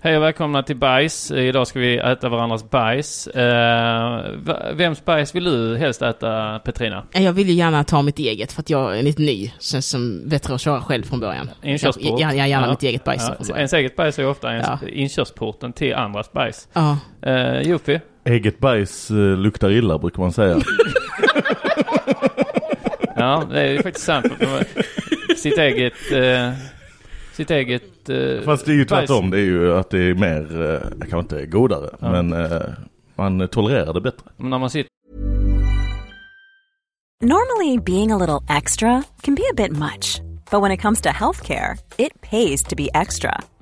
Hej och välkomna till Bajs. Idag ska vi äta varandras bajs. Eh, va- vems bajs vill du helst äta, Petrina? Jag vill ju gärna ta mitt eget för att jag är lite ny. Känns som bättre att köra själv från början. Inkörsport? Jag, jag, jag gärna Ja. mitt eget bajs. Ja, ens eget bajs är ofta ens Ja. inkörsporten till andras bajs. Ja. Eh, Jofi? Eget bajs eh, luktar illa brukar man säga. Ja, det är ju faktiskt sant. Sitt eget... Eh, sitt eget... Eh, Fast det är ju tvärtom. Det är ju att det är mer, eh, kanske inte godare, Ja. men eh, man tolererar det bättre. När man sitter... Normally, being a little extra can be a bit much, but when it comes to healthcare, it pays to be extra.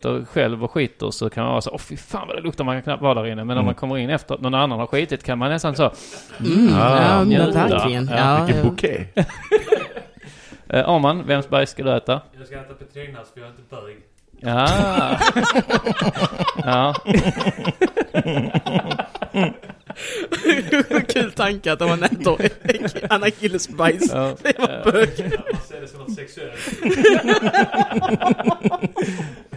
Sitter själv och skiter så kan man vara så åh fy fan vad det luktar, man kan knappt vara där inne. Men om man kommer in efter att någon annan har skitit kan man nästan så... Mm, ja, men njuta. verkligen. Ja, Vilken ja. bouquet. Eh, Arman, vems bajs ska du äta? Jag ska äta Petrinas för jag är inte bög. Ja. ja. Kul tanke att om man äter Anna Killes bajs. Ja. Det var bög. Man ser det som något sexuellt.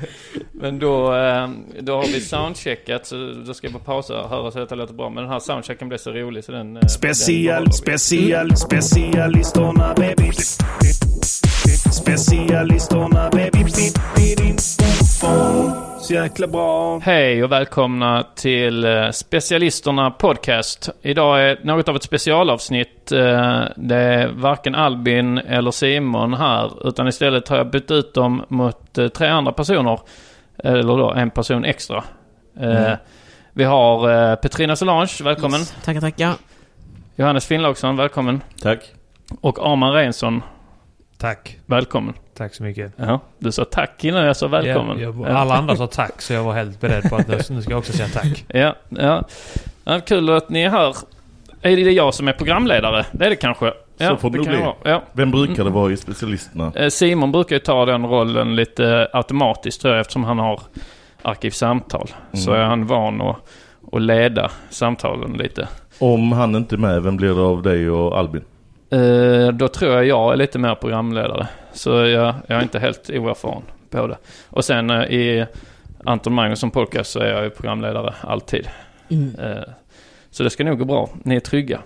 Men då, eh, då har vi soundcheckat så då ska jag bara pausa och höra så att det låter bra. Men den här soundchecken blev så rolig så den... eh, Special, den special, specialisterna baby. Specialisterna baby. Så jäkla bra. Hej och välkomna till eh, Specialisterna Podcast. Idag är något av ett specialavsnitt. Eh, Det är varken Albin eller Simon här utan istället har jag bytt ut dem mot eh, tre andra personer. Eller då en person extra. Eh, Mm. Vi har eh, Petrina Solange, välkommen. Yes. Tackar, tackar. Johannes Finnlaugsson, välkommen. Tack. Och Arman Reinsson. Tack. Välkommen. Tack så mycket. Ja, du sa tack innan jag sa välkommen. Ja, jag, alla andra sa tack så jag var helt beredd på att nu, nu ska jag också säga tack. Ja, ja. ja. Kul att ni är här. Är det jag som är programledare? Det är det kanske. Ja, Så får det kan bli. Ja. Vem brukar det vara i specialisterna? Eh, Simon brukar ju ta den rollen lite automatiskt tror jag eftersom han har arkivsamtal. Så Mm. är han van att, att leda samtalen lite. Om han inte är med, vem blir det av dig och Albin? Eh, då tror jag jag är lite mer programledare. Så jag, jag är inte helt oerfaren på det. Och sen eh, i Anton Magnusson podcast så är jag ju programledare alltid. Mm. Eh, så det ska nog gå bra. Ni är trygga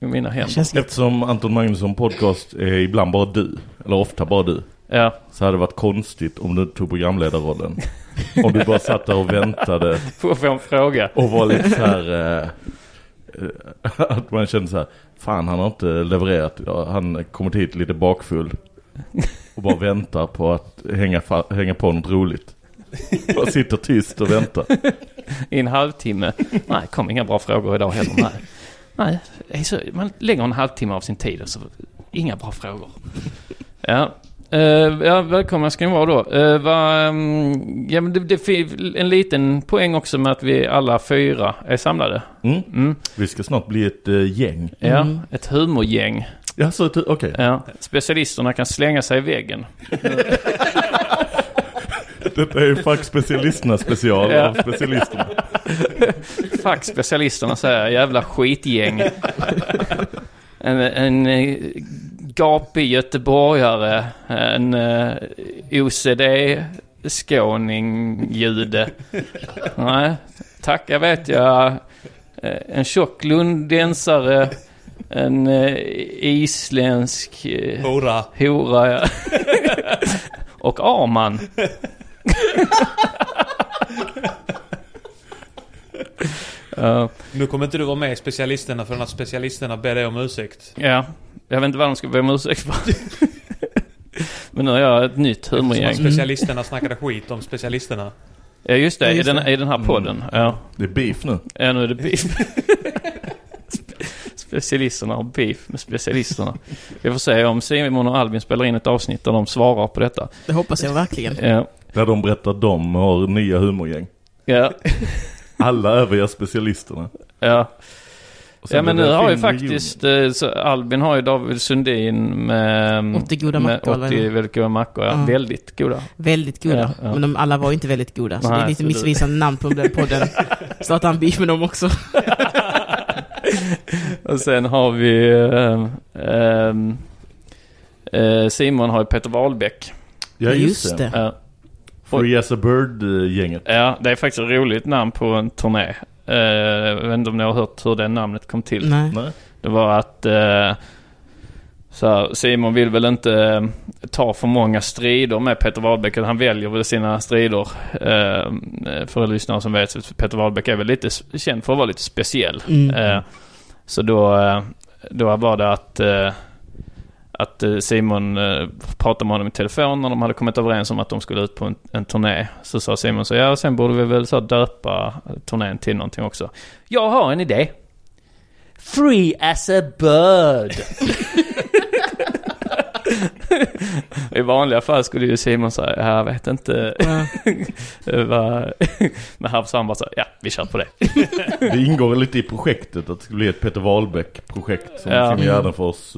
i mina händer. Eftersom Anton Magnusson podcast är ibland bara du, eller ofta bara du. Ja. Så hade det varit konstigt om du tog programledarrollen. om du bara satt där och väntade. Får jag få en fråga? Och var lite så här... Eh, att man kände så här, fan han har inte levererat. Han kommit hit lite bakfull. Och bara väntar på att hänga, hänga på något roligt. Bara sitter tyst och väntar. I en halvtimme. Nej, kom inga bra frågor idag heller. Nej, Nej så, man lägger en halvtimme av sin tid och så inga bra frågor. Ja, Eh, ja välkomna ska ni vara då. Uh, va, mm, ja, men det, det en liten poäng också med att vi alla fyra är samlade. Mm. Vi ska snart bli ett eh, gäng. Ja, ett humorgäng. Ja, så okej. Ja, specialisterna kan slänga sig i väggen. Detta är ju fackspecialisterna special Ja. av specialisterna. Fackspecialisterna säger jävla skitgäng. En, en eh, gapig göteborgare, en uh, OCD-skåning-jude. Nej, tacka vet jag. Eh, En tjock lundensare, en eh, isländsk... eh, Hora. Hora, ja. Och Arman. Ja. Nu kommer inte du vara med i specialisterna förrän att specialisterna ber dig om ursäkt. Ja, jag vet inte vad de ska be om ursäkt för. Men nu är jag ett nytt humorgäng. specialisterna snackade skit om specialisterna. Ja just det, Ja, i, just den, det. i den här podden. Ja. Det är beef nu. Ja nu är det beef. Spe- Specialisterna har beef med specialisterna. Vi får se om Simon och Albin spelar in ett avsnitt där de svarar på detta. Det hoppas jag verkligen. Ja. Där de berättar att de har nya humorgäng. Ja. Alla övriga specialisterna. Ja. Ja men nu har ju faktiskt, eh, så Albin har ju David Sundin med 80 goda med mackor, eller 80 vad är det? väldigt goda mackor. Ja. Ja. Väldigt goda. Väldigt goda. Ja, ja. Men de alla var inte väldigt goda. Så Nej, det är lite så du- missvisande namn på den podden. Starta en beef med dem också. Och sen har vi ehm, eh, Simon har ju Peter Wahlbeck. Ja, just Just det. Free as a Bird-gänget. Ja, det är faktiskt ett roligt namn på en turné. Eh, jag vet inte om ni har hört hur det namnet kom till. Nej. Nej. Det var att eh, så här, Simon vill väl inte eh, ta för många strider med Peter Wahlbeck. Han väljer väl sina strider. Eh, för lyssnare som vet, Peter Wahlbeck är väl lite känd för att vara lite speciell. Mm. Eh, så då, eh, då var det att, eh, att eh, Simon eh, pratade med honom i telefon när de hade kommit överens om att de skulle ut på en, en turné. Så sa Simon så ja, sen borde vi väl så döpa turnén till någonting också. Jag har en idé. Free as a bird. I vanliga fall skulle ju Simon säga, jag vet inte. Vad- Men här sa han bara så, ja vi kör på det. Det ingår lite i projektet att det ska bli ett Peter Wahlbeck-projekt som Ja. Simon Gärdenfors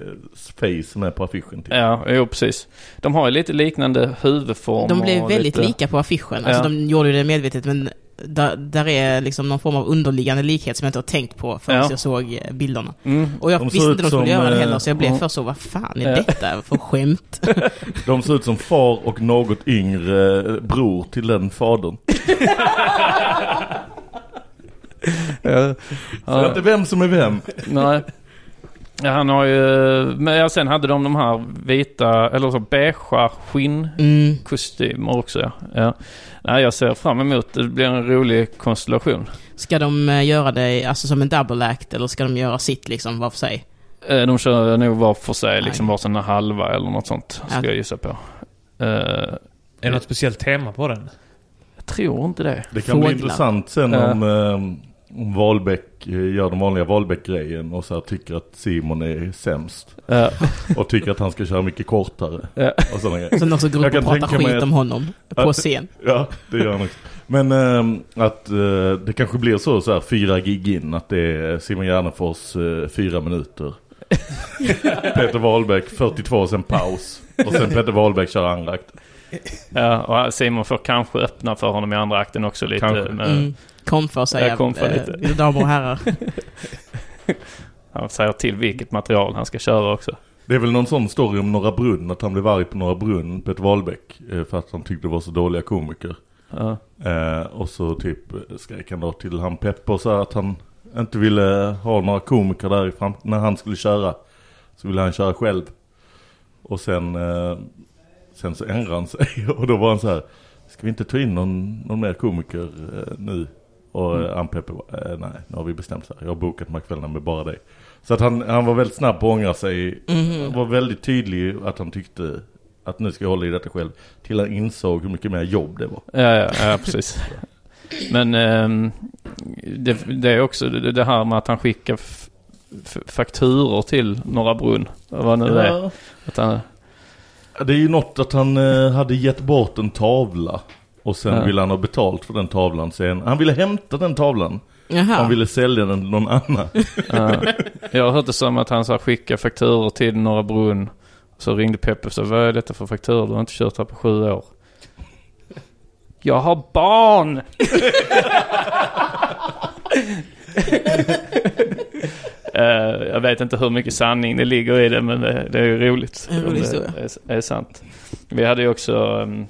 uh, face med på affischen till. Ja, jo precis. De har ju lite liknande huvudform. De blev väldigt lite... lika på affischen. Alltså Ja. de gjorde ju det medvetet men där, där är liksom någon form av underliggande likhet som jag inte har tänkt på förrän Ja. jag såg eh, bilderna. Mm. Och jag De visste ser inte ut de skulle som, göra det eh, heller så jag blev ja. först så, vad fan är Ja. detta för skämt? De ser ut som far och något yngre eh, bror till den fadern. Ja. Så jag vet inte vem som är vem. Nej. Ja, han har ju... Men ja, sen hade de de här vita, eller så beigea skinnkostymer också. Ja. Ja. Nej, jag ser fram emot det. Det blir en rolig konstellation. Ska de eh, göra det alltså som en double act eller ska de göra sitt liksom var för sig? Eh, De kör nog var för sig, liksom varsin halva eller något sånt. Ska Ja. jag gissa på. Eh, Är det något speciellt tema på den? Jag tror inte det. Det kan bli intressant sen om, eh, om Wahlbeck eh, gör den vanliga Wahlbeck-grejen och så här tycker att Simon är sämst. Ja. Och tycker att han ska köra mycket kortare. Ja. Och sådana grejer. Sen också går Jag upp och kan pratar skit att- om honom på att- scen. Ja, det gör han också. Men ehm, att eh, det kanske blir så, så här fyra gig in, att det är Simon Gärdenfors eh, fyra minuter. Peter Wahlbeck 42, sen paus. Och sen Peter Wahlbeck kör andra akt. Ja, och Simon får kanske öppna för honom i andra akten också lite. Kanske. Med, Mm. Att säga, Ja, kom för eh, lite. mina damer och herrar. Han säger till vilket material han ska köra också. Det är väl någon sån story om Norra Brunn, att han blev arg på Norra Brunn, Peter Wahlbeck, eh, för att han tyckte det var så dåliga komiker. Ja. Eh, och så typ eh, skrek han då till han Peppe och sa att han inte ville ha några komiker där i fram- när han skulle köra. Så ville han köra själv. Och sen, eh, sen så ändrade han sig och då var han så här, ska vi inte ta in någon, någon mer komiker eh, nu? Och Mm. eh, Peppe var, eh, nej, nu har vi bestämt så här. Jag har bokat de här kvällarna med bara dig. Så att han, han var väldigt snabb på att ångra sig. Mhm. Han var väldigt tydlig att han tyckte att nu ska jag hålla i detta själv. Till han insåg hur mycket mer jobb det var. Ja, ja, ja precis. Men ehm, det, det är också det, det här med att han skickar fakturor till Norra Brunn. Vad nu det är. Att han, Det är ju något att han eh, hade gett bort en tavla. Och sen Ja. ville han ha betalt för den tavlan sen. Han ville hämta den tavlan. Jaha. Han ville sälja den till någon annan. ja. Jag har hört det som att han så här, skickar fakturor till Norra Brunn. Så ringde Peppe och sa, vad är detta för fakturor? Du har inte kört här på sju år. Jag har barn! Eh, jag vet inte hur mycket sanning det ligger i det, men det, det är ju roligt. En rolig om det historia. är, är sant. Vi hade ju också... um,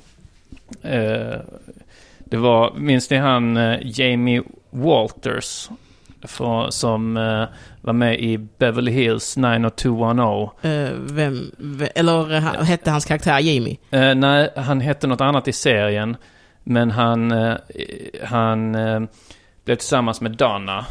det var, minns ni han eh, Jamie Walters? För, som eh, var med i Beverly Hills 90210. Eh, vem, ve- eller eh, han- hette hans karaktär Jamie? Eh, nej, han hette något annat i serien. Men han, eh, han eh, blev tillsammans med Donna.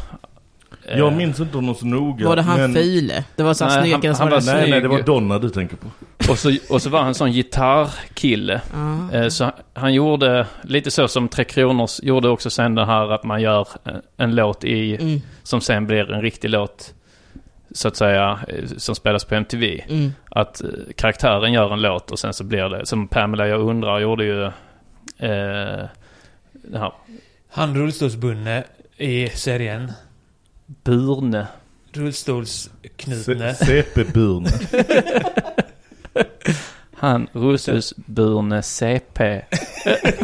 Eh, Jag minns inte honom så noga. Var det han men... file? Det var så snygg han- som han var. Nej, nej, det var. Donna du tänker på. Och så, och så var han en sån gitarrkille. Ja. Eh, Så han gjorde lite så som Tre Kronors gjorde också sen det här att man gör en, en låt i, Mm. som sen blir en riktig låt. Så att säga, eh, som spelas på MTV. Mm. Att eh, karaktären gör en låt och sen så blir det, som Pamela Jag undrar gjorde ju, eh, det här, Han rullstolsbundne i serien. Burne. Rullstolsknutne. CP-Burne. Han Russusburne CP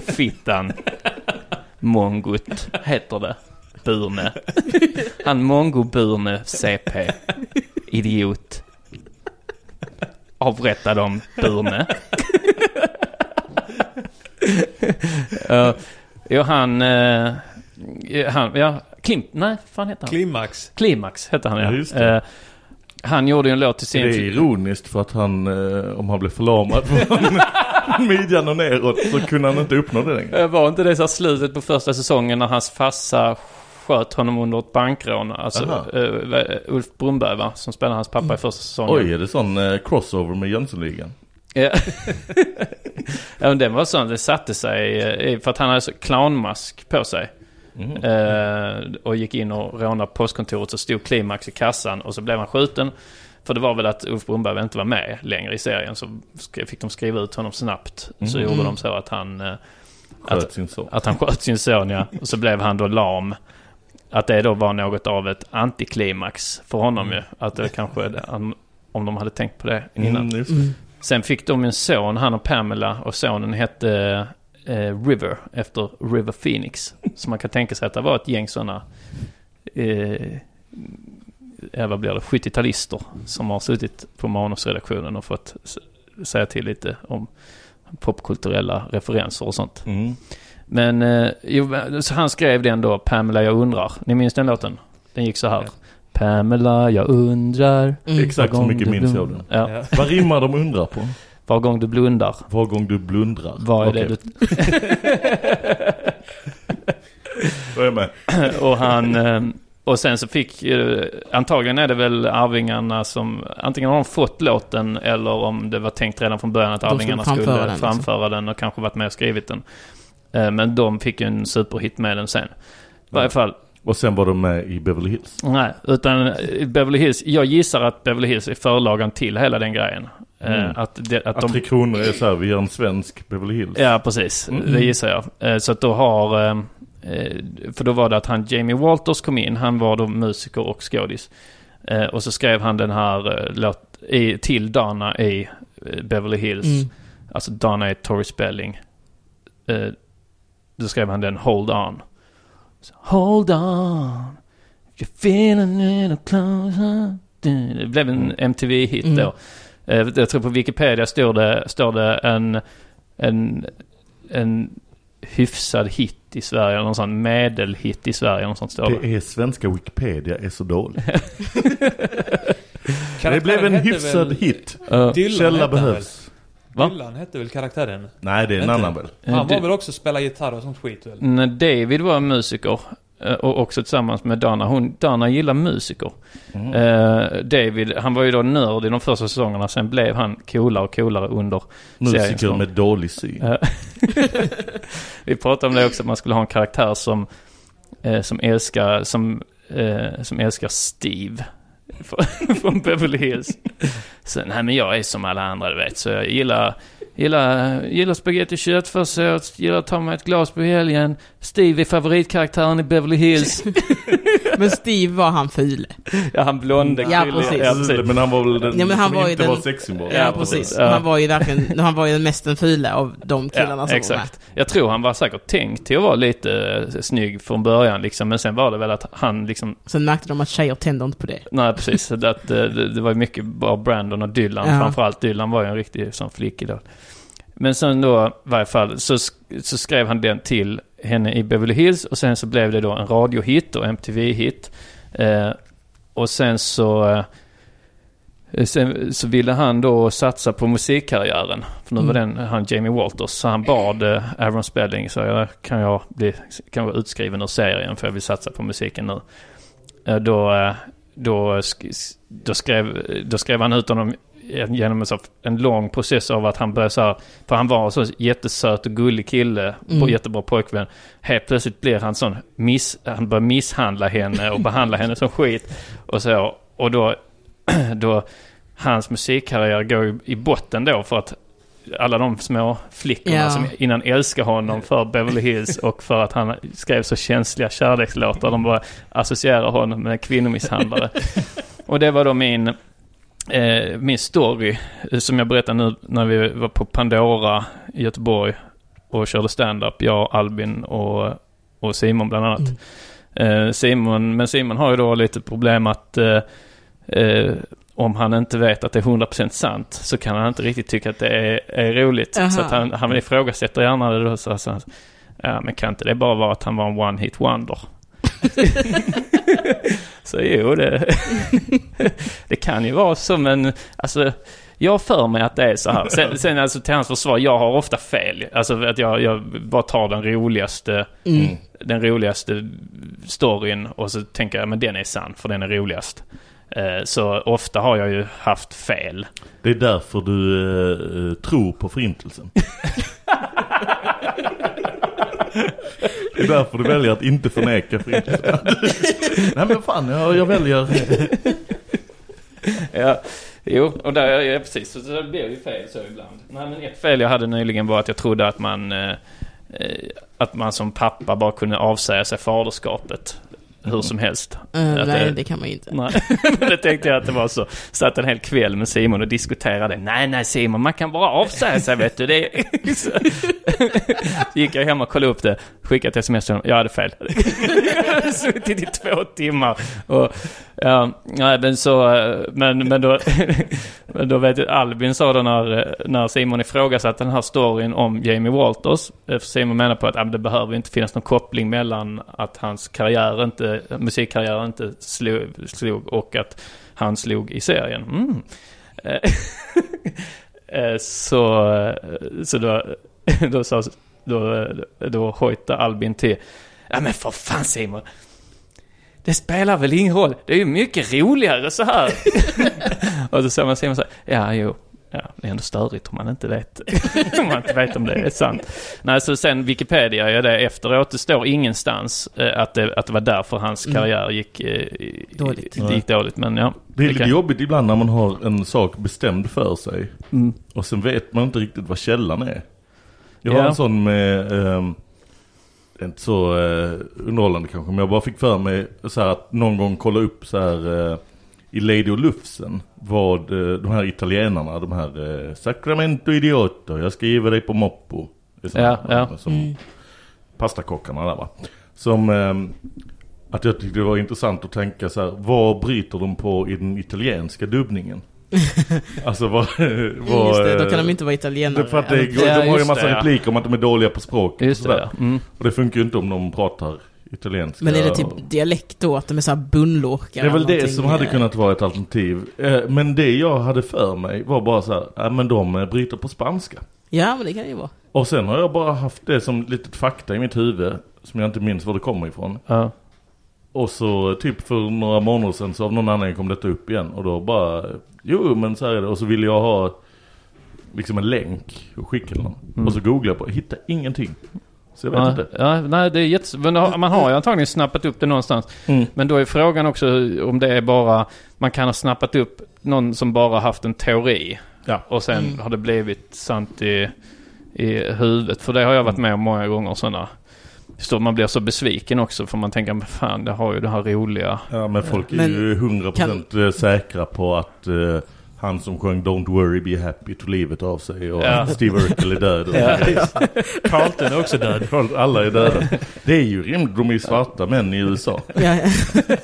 Fittan Mongot heter det. Burne. Han Mongo Burne CP Idiot. Avrätta dem Burne. uh, jo han, eh, han, ja, Klim, nej fan heter han? Klimax. Klimax hette han Ja, ja. Det. Han gjorde ju en låt till Det sin... är ironiskt för att han, eh, om han blev förlamad från midjan och neråt så kunde han inte uppnå det längre. Eh, Var inte det så slutet på första säsongen när hans farsa sköt honom under ett bankrån? Alltså eh, Ulf Brunberg va? Som spelade hans pappa i första säsongen. Oj, är det sån eh, crossover med Jönssonligan? Ja. men den var sån, det satte sig för att han hade så clownmask på sig. Mhm. Eh, och gick in och rånade postkontoret så stod Klimax i kassan och så blev han skjuten. För det var väl att Ulf Brunberg inte var med längre i serien så fick de skriva ut honom snabbt. Så Mm. gjorde de så att han... eh, Sköt att, sin son. Att han sköt sin son ja. Och så blev han då lam. Att det då var något av ett antiklimax för honom ju. Att det kanske, om de hade tänkt på det innan. Mm. Mm. Sen fick de en son, han och Pamela, och sonen hette eh, River, efter River Phoenix. Så man kan tänka sig att det var ett gäng sådana, eh, ja, vad blir det, 70-talister som har suttit på manusredaktionen och fått säga till lite om popkulturella referenser och sånt. Mm. Men eh, jo, så han skrev den då, Pamela jag undrar. Ni minns den låten? Den gick så här. Pamela jag undrar. Mm. Exakt så mycket du minns jag den. Ja. Ja. Vad rimmar de undrar på? Var gång du blundar. Var gång du blundrar. Vad är Okej, det du... Då är jag med. och han... eh, Och sen så fick... Antagligen är det väl Arvingarna som... Antingen har de fått låten eller om det var tänkt redan från början att Arvingarna skulle framföra framföra, den, den, liksom. och kanske varit med och skrivit den. Eh, Men de fick ju en superhit med den sen. I varje fall. Och sen var de med i Beverly Hills. Nej, utan Beverly Hills, jag gissar att Beverly Hills är förlagan till hela den grejen. Eh, Mm. Att, det, att Att de... Tre Kronor är så här, vi gör en svensk Beverly Hills. Ja, precis. Mm. Det gissar jag. Eh, Så att då har... eh, eh, För då var det att han, Jamie Walters kom in. Han var då musiker och skådis. Och så skrev han den här låt till Dana i Beverly Hills. Mm. Alltså Dana är Tori Spelling. Då skrev han den Hold On. Så, Hold on. If you're feeling a little closer. Det blev en MTV-hit Mm. då. Eh, Jag tror på Wikipedia står det, står det en, en, en hyfsad hit i Sverige. Någon sån medelhit i Sverige. Något sånt står det. Det är svenska Wikipedia är så dåligt. Karaktären det blev en hyfsad väl- hit. Dylan Källa behövs. Va? Dylan hette väl karaktären? Nej, det är en annan väl? Han var väl också spela gitarr och sånt skit väl? När David var musiker eh, och också tillsammans med Dana. Hon, Dana gillar musiker. Mm. Eh, David, han var ju då nörd i de första säsongerna. Sen blev han coolare och coolare under Musiker med dålig syn. Eh, Vi pratade om det också, att man skulle ha en karaktär som, eh, som älskar, som, eh, som älskar Steve. från- Beverly Hills. Så, nej men jag är som alla andra du vet. Så jag gillar, gillar, gillar spagetti och köttfärssås, gillar att ta mig ett glas på helgen. Steve är favoritkaraktären i Beverly Hills. Men Steve var han fule. ja, han blonde Ja, killen. precis. Ja, precis. Men han var väl den Ja, men han som var ju inte den- var sexsymbol. Ja, precis. Ja. Han var ju verkligen, han var ju den mest den fula av de killarna som var exakt. Jag tror han var säkert tänkt till att vara lite eh, snygg från början liksom. Men sen var det väl att han liksom med. Sen märkte de att tjejer tänder inte på det. Nej, precis. Så det, att, eh, det, det var ju mycket bara Brandon och Dylan. Ja. Framförallt Dylan var ju en riktig sån flickig då. Men sen då, i varje fall, så, sk- så skrev han den till henne i Beverly Hills. Och sen så blev det då en radiohit och MTV-hit. Eh, och sen så... Eh, sen så ville han då satsa på musikkarriären. För nu var Mm. den, han Jamie Walters. Så han bad eh, Aaron Spelling, så jag, kan jag bli, kan vara utskriven ur serien för jag vill satsa på musiken nu. Eh, Då, eh, då, då, skrev, då skrev han ut honom genom en, så, en lång process av att han började så här, för han var en så jättesöt och gullig kille, Mm. jättebra pojkvän. Helt plötsligt blir han sån, miss, han börjar misshandla henne och behandla henne som skit. Och så, och då, då, hans musikkarriär går i botten då för att alla de små flickorna Ja. som innan älskar honom för Beverly Hills och för att han skrev så känsliga kärlekslåtar. De bara associerar honom med kvinnomisshandlare. och det var då min, eh, min story eh, som jag berättade nu när vi var på Pandora i Göteborg och körde stand-up. Jag, Albin och, och Simon bland annat. Eh, Simon, men Simon har ju då lite problem att eh, eh, om han inte vet att det är 100% sant så kan han inte riktigt tycka att det är, är roligt. Aha. Så att han, han ifrågasätter gärna det då. Så, så, ja, men kan inte det bara vara att han var en one-hit wonder? så jo, det, det kan ju vara så, men alltså jag för mig att det är så här. Sen, sen alltså till hans försvar, jag har ofta fel. Alltså att jag, jag bara tar den roligaste, Mm. den roligaste storyn och så tänker jag, men den är sann för den är roligast. Eh, Så ofta har jag ju haft fel. Det är därför du eh, tror på förintelsen. Det är därför du väljer att inte förneka förintelsen. Nej men fan, jag, jag väljer... Ja, jo, och där, ja, precis. Så det blir ju fel så ibland. Nej, men ett fel jag hade nyligen var att jag trodde att man, eh, eh, att man som pappa bara kunde avsäga sig faderskapet hur som helst. Att nej, det kan man ju inte. Nej, det tänkte jag att det var så. Satt en hel kväll med Simon och diskuterade. Nej, nej Simon, man kan bara avsäga sig vet du. Det så gick jag hem och kollade upp det. Skickade ett sms till honom. Jag hade fel. jag hade suttit i två timmar. Och, ja, nej, men så... Men, men då... men då vet jag, Albin sa då när, när Simon ifrågasatte den här storyn om Jamie Walters. eh, För Simon menar på att ah, det behöver inte finnas någon koppling mellan att hans karriär inte, musikkarriär inte slog, slog och att han slog i serien. Mm. Eh, eh, så, eh, så då, då sa då, då hojtade Albin till. Ja men för fan Simon. Det spelar väl ingen roll. Det är ju mycket roligare så här. och så sa man Simon så här, ja jo. Ja, det är ändå störigt om man inte vet, om man inte vet om det är sant. Nej, så sen Wikipedia är det efteråt. Det står ingenstans eh, att, det, att det var därför hans Mm. karriär gick, eh, Dåligt. Det gick dåligt. Men ja. Det är lite kan- jobbigt ibland när man har en sak bestämd för sig. Mm. Och sen vet man inte riktigt vad källan är. Jag har Ja. en sån med, ehm, inte så eh, underhållande kanske, men jag bara fick för mig så här att någon gång kolla upp så här eh, i Lady och Lufsen vad eh, de här italienarna, de här eh, Sacramento idioter, jag skriver dig på moppo. Ja, ja. Som Mm. pastakockarna där va. Som, ehm, att jag tyckte det var intressant att tänka så här, vad bryter de på i den italienska dubbningen? alltså vad... vad Just det, då kan eh, de inte vara italienare. för att det, de har ju en massa repliker om att de är dåliga på språk. Just och det, ja. Mm. Och det funkar ju inte om de pratar italienska. Men är det typ dialekt då? Att de är såhär bunnlåkar? Det är väl det som hade Eh, kunnat vara ett alternativ. Eh, Men det jag hade för mig var bara så här, ja men de eh, bryter på spanska. Ja, men det kan det ju vara. Och sen har jag bara haft det som litet fakta i mitt huvud, som jag inte minns var det kommer ifrån. Ja. Och så typ för några månader sedan så av någon anledning kom detta upp igen. Och då bara, jo men så här är det. Och så ville jag ha liksom en länk och skicka den. Mm. Och så googlade jag på, hittade ingenting. Så jag vet Ja, inte. ja, nej, det är jättes... Man har ju antagligen snappat upp det någonstans. Mm. Men då är frågan också om det är bara... Man kan ha snappat upp någon som bara haft en teori. Ja. Och sen Mm. har det blivit sant i, i huvudet. För det har jag varit med om många gånger sådana. Så man blir så besviken också för man tänker, fan det har ju det här roliga. Ja men folk är Men ju 100% säkra på att eh, han som sjöng Don't worry be happy tog livet av sig och Ja. Steve Urkel är död. Och Ja. Carlton är också död. Alla är döda. Det är ju rimligt, de är ju svarta män i USA. Ja, ja.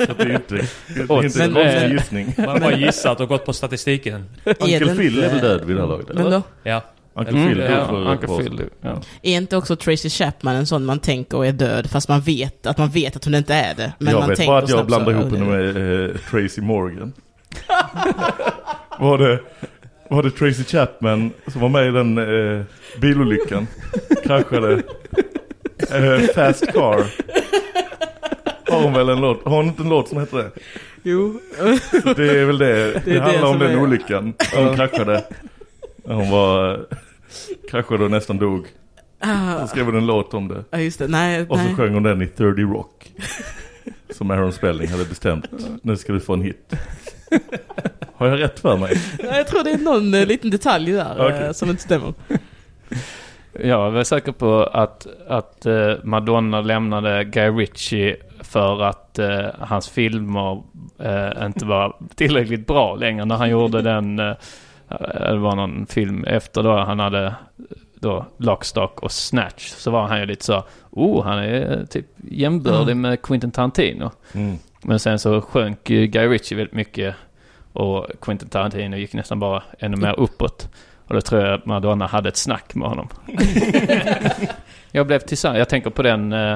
Så det är inte, det är inte en Men, konstig eh, gissning. Man har gissat och gått på statistiken. Uncle Phil är väl död vid det här laget? Men då? Ja. Uncle Mm, Phil ja, Uncle Phil, ja. Är inte också Tracy Chapman en sån man tänker är död fast man vet att man vet att hon inte är det? Men jag man vet tänker bara att jag blandar ihop "Oh, det henne är det." med eh, Tracy Morgan. var, det, var det Tracy Chapman som var med i den eh, bilolyckan? Kraschade. Eh, fast Car. Har hon väl en låt? Har hon inte en låt som heter det? Jo. Så det är väl det. Det, Det det handlar om den är- olyckan. Hon kraschade. Hon var... eh, Kraschade och nästan dog. Ah. Så skrev hon en låt om det. Ja, just det. Nej, Och så nej. sjöng hon den i 30 Rock. Som Aaron Spelling hade bestämt. Nu ska du få en hit. Har jag rätt för mig? Jag tror det är någon eh, liten detalj där eh, Okej. som inte stämmer. Jag är säker på att, att eh, Madonna lämnade Guy Ritchie för att eh, hans filmer eh, inte var tillräckligt bra längre. När han gjorde den, eh, det var någon film efter då han hade då Lockstock och Snatch. Så var han ju lite så, oh han är typ jämbördig Mm. med Quentin Tarantino. Mm. Men sen så sjönk ju Guy Ritchie väldigt mycket och Quentin Tarantino gick nästan bara ännu mer uppåt. Och då tror jag att Madonna hade ett snack med honom. jag blev tillsammans, jag tänker på den eh,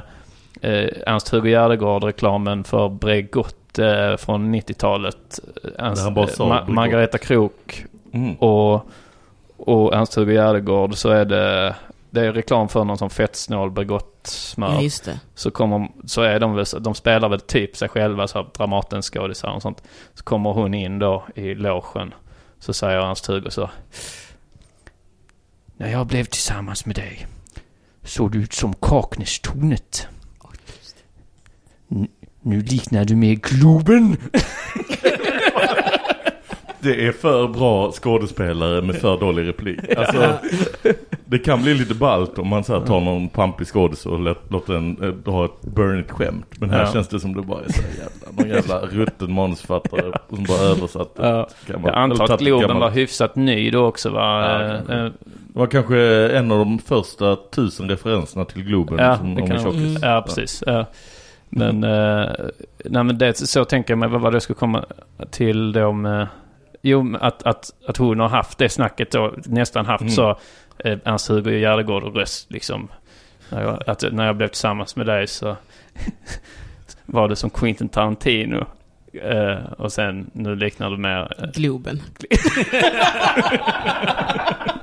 eh, Ernst-Hugo Järdegård-reklamen för Bregott eh, från 90-talet. Ernst, eh, Ma- Bregott. Margareta Krok Mm. och, och Ernst-Hugo Järdegård så är det, det är reklam för någon som fettsnål Bregott-smör. Ja, just det. Så, kommer, så är de väl, de spelar väl typ sig själva, så här Dramaten-skådisar och sånt. Så kommer hon in då i logen. Så säger Ernst-Hugo så. När jag blev tillsammans med dig såg du ut som Kaknästornet. Nu liknar du mer Globen. Det är för bra skådespelare med för dålig replik. Alltså, det kan bli lite ballt om man så här tar någon pampig skådis och låter den eh, ha ett burnigt skämt. Men här Ja. känns det som det bara är så jävla, någon jävla rutten manusförfattare som bara översatt. Ja. Gammal- Jag antar att Globen var hyfsat ny då också va? Ja, Eh, eh, Det var kanske en av de första tusen referenserna till Globen Ja, som det kan tjockis. Ja, precis. Ja. Men, eh, nej, men det, så tänker jag mig, vad var det jag skulle komma till då med... Jo, att, att, att hon har haft det snacket då, nästan haft Mm. så, eh, Ernst-Hugo Järdegård och röst liksom. När jag, att, när jag blev tillsammans med dig så var det som Quentin Tarantino. Eh, och sen, nu liknar det mer... eh, Globen.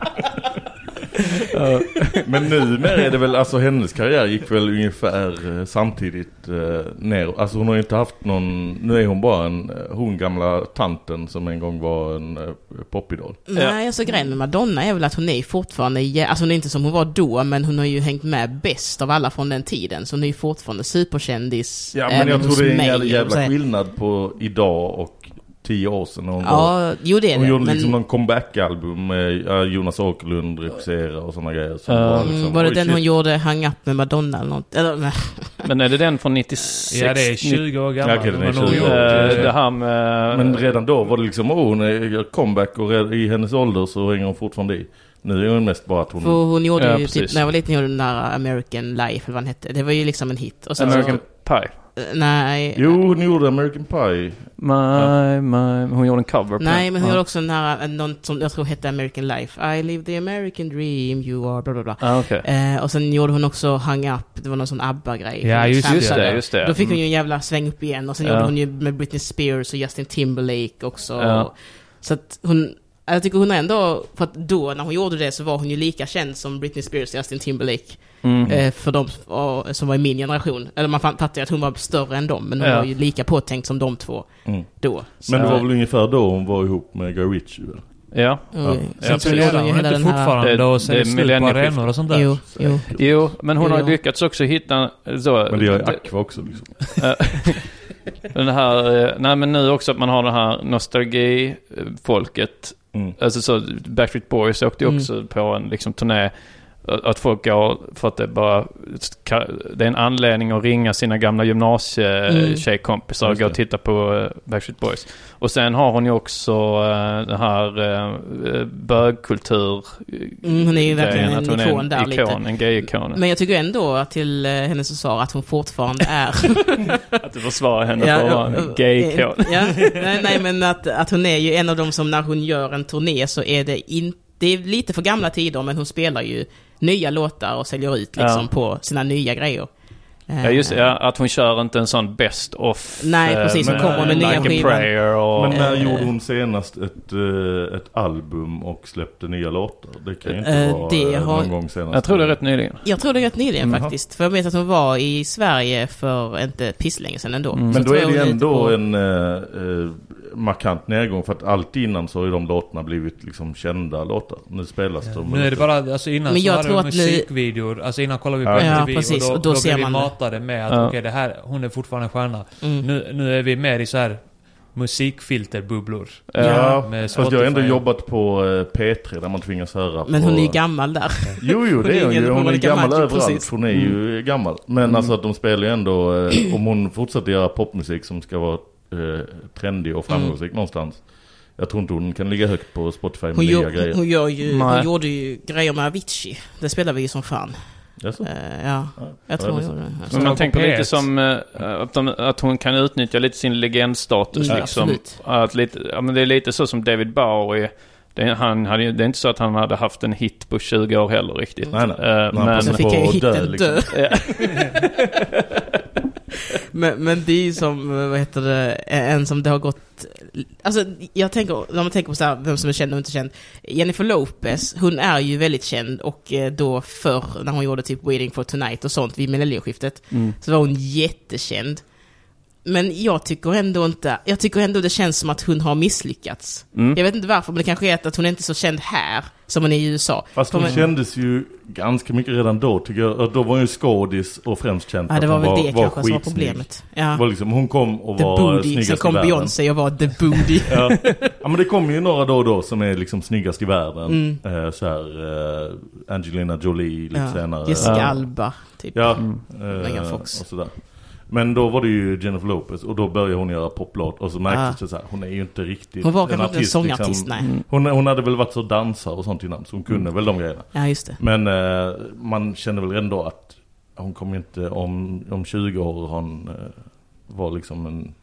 Ja. Men numera är det väl, alltså hennes karriär gick väl ungefär eh, samtidigt eh, ner. Alltså hon har ju inte haft någon, nu är hon bara en, eh, hon gamla tanten som en gång var en eh, popidol. Nej, alltså grejen med Madonna är väl att hon är fortfarande, alltså hon är inte som hon var då, men hon har ju hängt med bäst av alla från den tiden. Så hon är ju fortfarande superkändis. Ja men jag tror det är en jävla, jävla skillnad på idag och tio år sedan hon Ja, var, jo det är Hon det. gjorde men... liksom någon comeback-album med Jonas Åkerlund regisserade och sådana grejer. Som Ja. var, Mm, liksom, var det den shit. hon gjorde Hang Up med Madonna eller något? Eller. Men är det den från 96? Ja, det är 20 år gammal. Ja, okej, den är Det var nog 20 gjort, år. Eh, det här med... Men redan då var det liksom, oh, hon är gör comeback och red- i hennes ålder så hänger hon fortfarande i. Nu är hon mest bara att hon... För hon gjorde Ja, ju precis. typ, när jag var liten gjorde hon den där American Life, eller vad den hette. Det var ju liksom en hit. Och sen American så, Pie. Eh, Nej. Jo, hon gjorde American Pie. My, my, hon gjorde en cover på Nej, men hon Ja. gjorde också den här, eh, någon som jag tror hette American Life. I live the American dream, you are bla bla bla. Ah, okej. Eh, och sen gjorde hon också Hang Up, det var någon sån ABBA-grej. Ja, just. Just det, just det. Då fick hon Mm. ju en jävla sväng upp igen. Och sen Ja. gjorde hon ju med Britney Spears och Justin Timberlake också. Ja. Så att hon, jag tycker hon ändå, för att då när hon gjorde det så var hon ju lika känd som Britney Spears och Justin Timberlake. Mm. Eh, för de som var i min generation. Eller man fattar ju att hon var större än dem, men hon Ja. var ju lika påtänkt som de två Mm. då. Så, Men det var väl ungefär då hon var ihop med Guy Ritchie väl? Ja. och, Ja, sen så gjorde hon ju Hon hela är den inte här... fortfarande Det- och det säljer är slut på arenor och sånt där. Jo, jo. Jo, men hon Jo, har lyckats också hitta så... Men det gör ju det- Aqua också liksom. Den här, eh, nej men nu också att man har det här nostalgi-folket. Mm. Alltså så, Backstreet Boys åkte ju Mm. också på en liksom turné. Att folk går för att det bara... Det är en anledning att ringa sina gamla Mm. gymnasietjejkompisar och Just gå och titta på eh, Backstreet Boys. Och sen har hon ju också eh, den här uh, bögkultur Mm, hon är ju verkligen en att hon är ikon en där ikon, lite. En gay-ikon. Men jag tycker ändå att till eh, hennes försvar att hon fortfarande är... Att du försvarar henne Ja, för att vara en gay-ikon. Ja, nej, nej men att, att hon är ju en av dem som när hon gör en turné så är det inte... Det är lite för gamla tider men hon spelar ju nya låtar och säljer ut liksom Ja. på sina nya grejer. Ja just det, ja, att hon kör inte en sån best of Nej, eh, precis, hon kommer med Like nya skivan. och... Men när Eh, gjorde hon senast ett, eh, ett album och släppte nya låtar? Det kan ju inte Eh, vara det eh, har- någon gång senast. jag tror det är rätt nyligen. Jag tror det är rätt nyligen Mm. faktiskt. För jag vet att hon var i Sverige för inte pisslänge sedan ändå. Mm. Men då är det ändå lite en eh, eh, markant nedgång för att alltid innan så har ju de låtarna blivit liksom kända låtar. Nu spelas de. Nu är det bara, alltså innan Men så jag var tror det musikvideor, alltså innan kollade vi på Ja. Ja, MTV precis, och då, och då då, ser blev vi matade med att Ja. okej det här, hon är fortfarande stjärna. Mm. Nu, nu är vi mer i så här musikfilterbubblor. Ja, Med fast jag har ändå jobbat på eh, P3 där man tvingas höra Men på... hon är ju gammal där. Jo, jo, det är hon ju. ingen Hon är gammal Magic, överallt. precis. Hon är ju gammal. Men alltså att de spelar ju ändå, eh, om hon fortsätter göra popmusik som ska vara eh, trendig och framgångsrik någonstans. Jag tror inte hon kan ligga högt på Spotify med Hon, nya gör, grejer. hon, gör ju, Nej. hon gjorde ju grejer med Avicii. Det spelar vi ju som fan. Jaså? Eh, ja, Ja, jag tror hon gjorde det. Men man tänker lite P1. som eh, att, de, att hon kan utnyttja lite sin legendstatus Mm, liksom. absolut. Att lite, ja, men det är lite så som David Bowie. Det är, han hade, det är inte så att han hade haft en hit på 20 år heller riktigt. Nej, nej. Eh, Men han men, fick jag hitten dö, liksom. Men, men det är ju som, vad heter det, en som det har gått... Alltså, jag tänker, när man tänker på så här, vem som är känd och inte känd. Jennifer Lopez, hon är ju väldigt känd och eh, då förr, när hon gjorde typ Waiting for Tonight och sånt vid millennieskiftet, Mm. så var hon jättekänd. Men jag tycker ändå inte, jag tycker ändå det känns som att hon har misslyckats. Mm. Jag vet inte varför, men det kanske är att hon inte är så känd här som hon är i USA. Fast hon man- kändes ju ganska mycket redan då tycker jag. Då var hon ju skådis och främst känd Ja, det var hon väl det var, kanske som var problemet. Det Ja. var liksom, hon kom och The var Booty, snyggast sen kom. Beyoncé och var The Booty. Ja. ja men det kommer ju några då och då som är liksom snyggast i världen. Mm. Eh, så här, eh, Angelina Jolie lite Ja. senare. Jessica. Alba, typ. Ja, Mm. eh, Megan Fox. och sådär. Men då var det ju Jennifer Lopez och då började hon göra poplåt och så märktes Ah. det så här, hon är ju inte riktigt Hon var kanske inte en artist, sångartist, liksom. nej. Mm. Hon, hon hade väl varit så dansare och sånt innan så hon kunde väl de grejerna. Ja, just det. Men eh, man känner väl ändå att hon kommer inte om, om 20 år hon eh, var liksom en...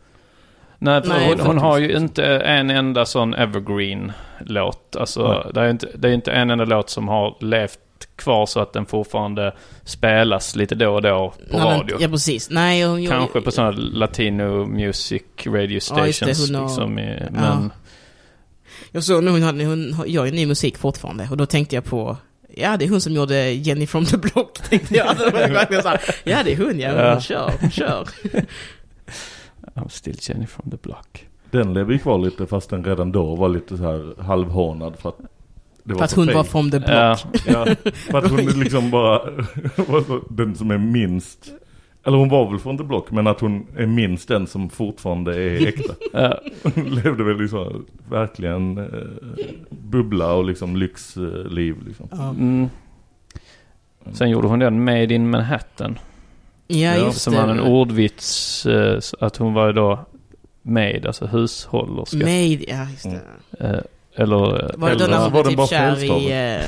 Nej, för Nej, hon, hon har ju inte en enda sån evergreen-låt. Alltså, Nej. det är, inte, det är inte en enda låt som har levt kvar så att den fortfarande spelas lite då och då på Nej, men- radio. Ja, precis. Nej, hon gjorde- Kanske på sådana latino music radio Ja, stations. just det, har- liksom, i, Ja. men, Jag såg nu, hon, hade, hon gör ju ny musik fortfarande och då tänkte jag på ja det är hon som gjorde Jenny from the Block, tänkte jag. Det var verkligen så här, ja det är hon, ja, Ja. hon kör, hon kör. I'm still Jenny from the block. Den lever ju kvar lite fast den redan då var lite så här halvhånad för att För att hon fake. var from the block. Ja. Ja, för att hon liksom bara var så- den som är minst eller hon var väl från the block men att hon är minst den som fortfarande är äkta. Ja. Hon levde väl liksom verkligen eh, bubbla och liksom lyxliv liksom. Mm. Sen gjorde hon den Made in Manhattan. Ja, just som det. var en ordvits, eh, att hon var då maid, alltså hushållerska. Maid, ja just det. Eh, eller... Var det då eller, när hon var typ kär i...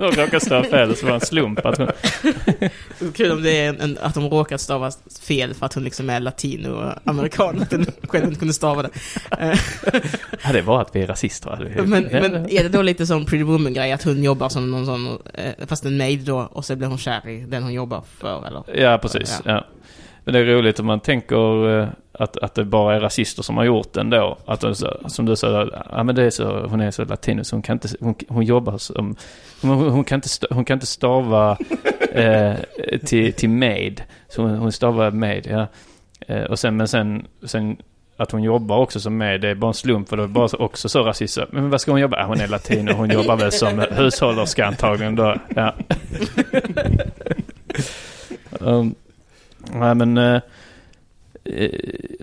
Hon råkade stava fel, så var det en slump att hon... eh, kul om det är en, en, att de råkar stava fel för att hon liksom är latinoamerikan, att hon själv inte kunde stava det. Eh, Ja, det var att vi är rasister. men, men är det då lite som Pretty Woman-grej, att hon jobbar som någon sån, eh, fast en maid då, och så blir hon kär i den hon jobbar för, eller? Ja, precis. Ja. Men det är roligt om man tänker eh, att, att det bara är rasister som har gjort den då. Att de, som du sa, ja men det är så, hon är så latino så hon kan inte, hon, hon jobbar som, hon, hon, kan inte, hon kan inte stava eh, till, till maid. Så hon, hon stavar maid, ja. Eh, och sen, men sen, sen att hon jobbar också som maid, det är bara en slump för det är bara så, också så rasistiskt. Men vad ska hon jobba? Ja, hon är latino, hon jobbar väl som hushållerska antagligen då. Ja. um, nej men... eh, eh,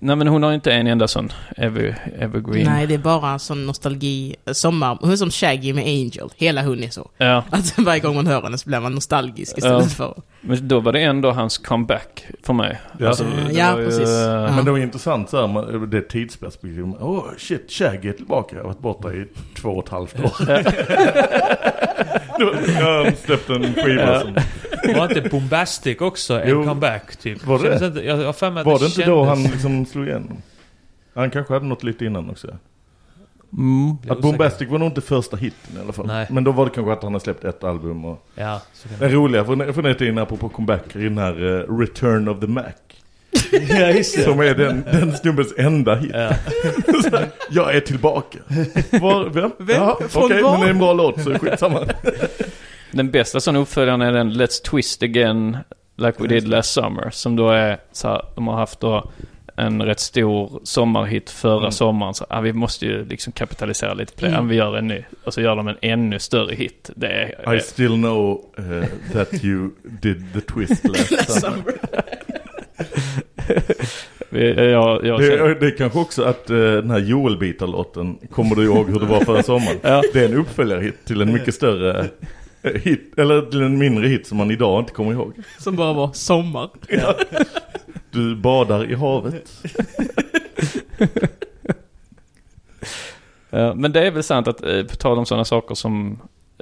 nej men hon har inte en enda sån ever, evergreen. Nej, det är bara sån nostalgi, eh, sommar, hon är som Shaggy med Angel, hela hon är så. Ja. Att varje gång man hör henne så blir man nostalgisk istället Ja. för... Men då var det ändå hans comeback för mig. Ja. Alltså, Ja, ju, precis. eh, Ja. Men det var intressant så här, det tidsperspektivet. Åh oh, shit, Shaggy är tillbaka. Jag har varit borta i två och ett halvt år. Jag har släppt en skiva Ja. som... Var inte Bombastic också en Jo. comeback typ? Var det? Jag, jag att Var det inte då han liksom slog igenom? Han kanske hade något lite innan också. Mm. Att Bombastic var nog inte första hitten i alla fall. Nej. Men då var det kanske att han har släppt ett album och... Ja, Den roliga från, från den tiden apropå comeback är den här eh, Return of the Mac. Ja, just det. Som är den, den snubbens enda hit. Ja. Så, jag är tillbaka. Var, vem? Vem? Ja, Okej, var? men det är en bra låt så skitsamma. Den bästa sån uppföljaren är den Let's Twist Again Like We Did Last Summer. Som då är så här, de har haft då en rätt stor sommarhit förra Mm. sommaren. Så ah, vi måste ju liksom kapitalisera lite på det. Mm. Ah, Vi gör en ny. Och så gör de en ännu större hit. Det är... I still know eh, that you did the twist last summer. vi- jag, jag Det, det är kanske också att eh, den här Joel-bitar-låten, kommer du ihåg hur det var förra sommaren? Ja. Det är en uppföljarhit till en mycket större eh, hit, eller till en mindre hit som man idag inte kommer ihåg. Som bara var sommar. Du badar i havet. Ja, men det är väl sant att, eh, på tal om sådana saker som,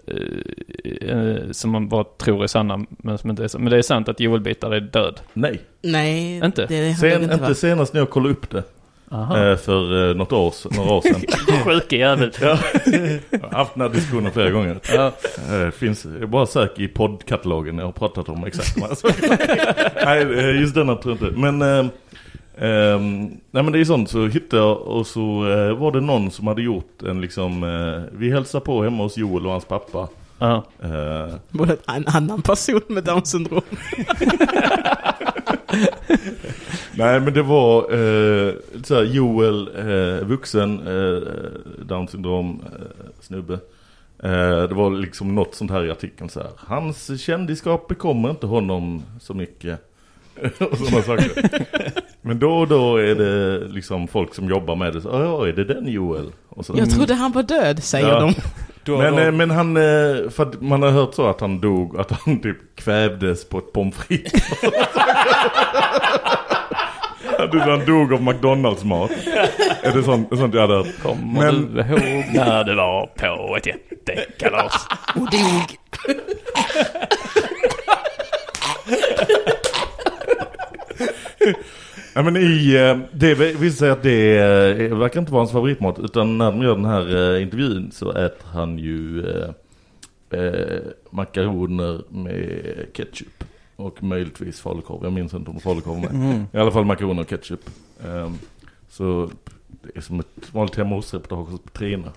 eh, eh, som man bara tror är sanna, men som inte är så. Men det är sant att Joel Bitar är död. Nej. Nej, Inte? det hade Sen, jag inte inte senast när jag kollade upp det. Aha. Eh, för eh, något år, några år sedan. Sjuke jävel. ja. Jag har haft den här diskussionen flera gånger. Ja. Eh, finns, jag bara sök i poddkatalogen, jag har pratat om exakt de här sakerna. Nej, just denna tror jag inte. Men, eh, ehm, nej men det är sånt, så hittade jag och så var det någon som hade gjort en liksom, eh, vi hälsar på hemma hos Joel och hans pappa. Ja. Både en annan person med Downs syndrom. Nej men det var eh, så här, Joel, eh, vuxen, eh, down syndrom, eh, snubbe. Eh, det var liksom något sånt här i artikeln så här. Hans kändisskap bekommer inte honom så mycket. och sådana saker. Men då och då är det liksom folk som jobbar med det. Så, ja, är det den Joel? Och så, Jag trodde han var död, säger Ja. de. Men, då, eh, men han, eh, för att man har hört så att han dog, att han typ kvävdes på ett pommes frites. Att han dog av McDonalds-mat. Är det sånt, sånt jag hade hört? Kommer Men- du ihåg när det var på ett jättekalas? Och dog. Ja men i, eh, det visar sig att det eh, verkar inte vara hans favoritmat. Utan när de gör den här eh, intervjun så äter han ju eh, makaroner med ketchup. Och möjligtvis falukorv. Jag minns inte om falukorv med. Mm. I alla fall makaroner och ketchup. Ehm, så det är som ett vanligt hemma hos reportage hos Petrina.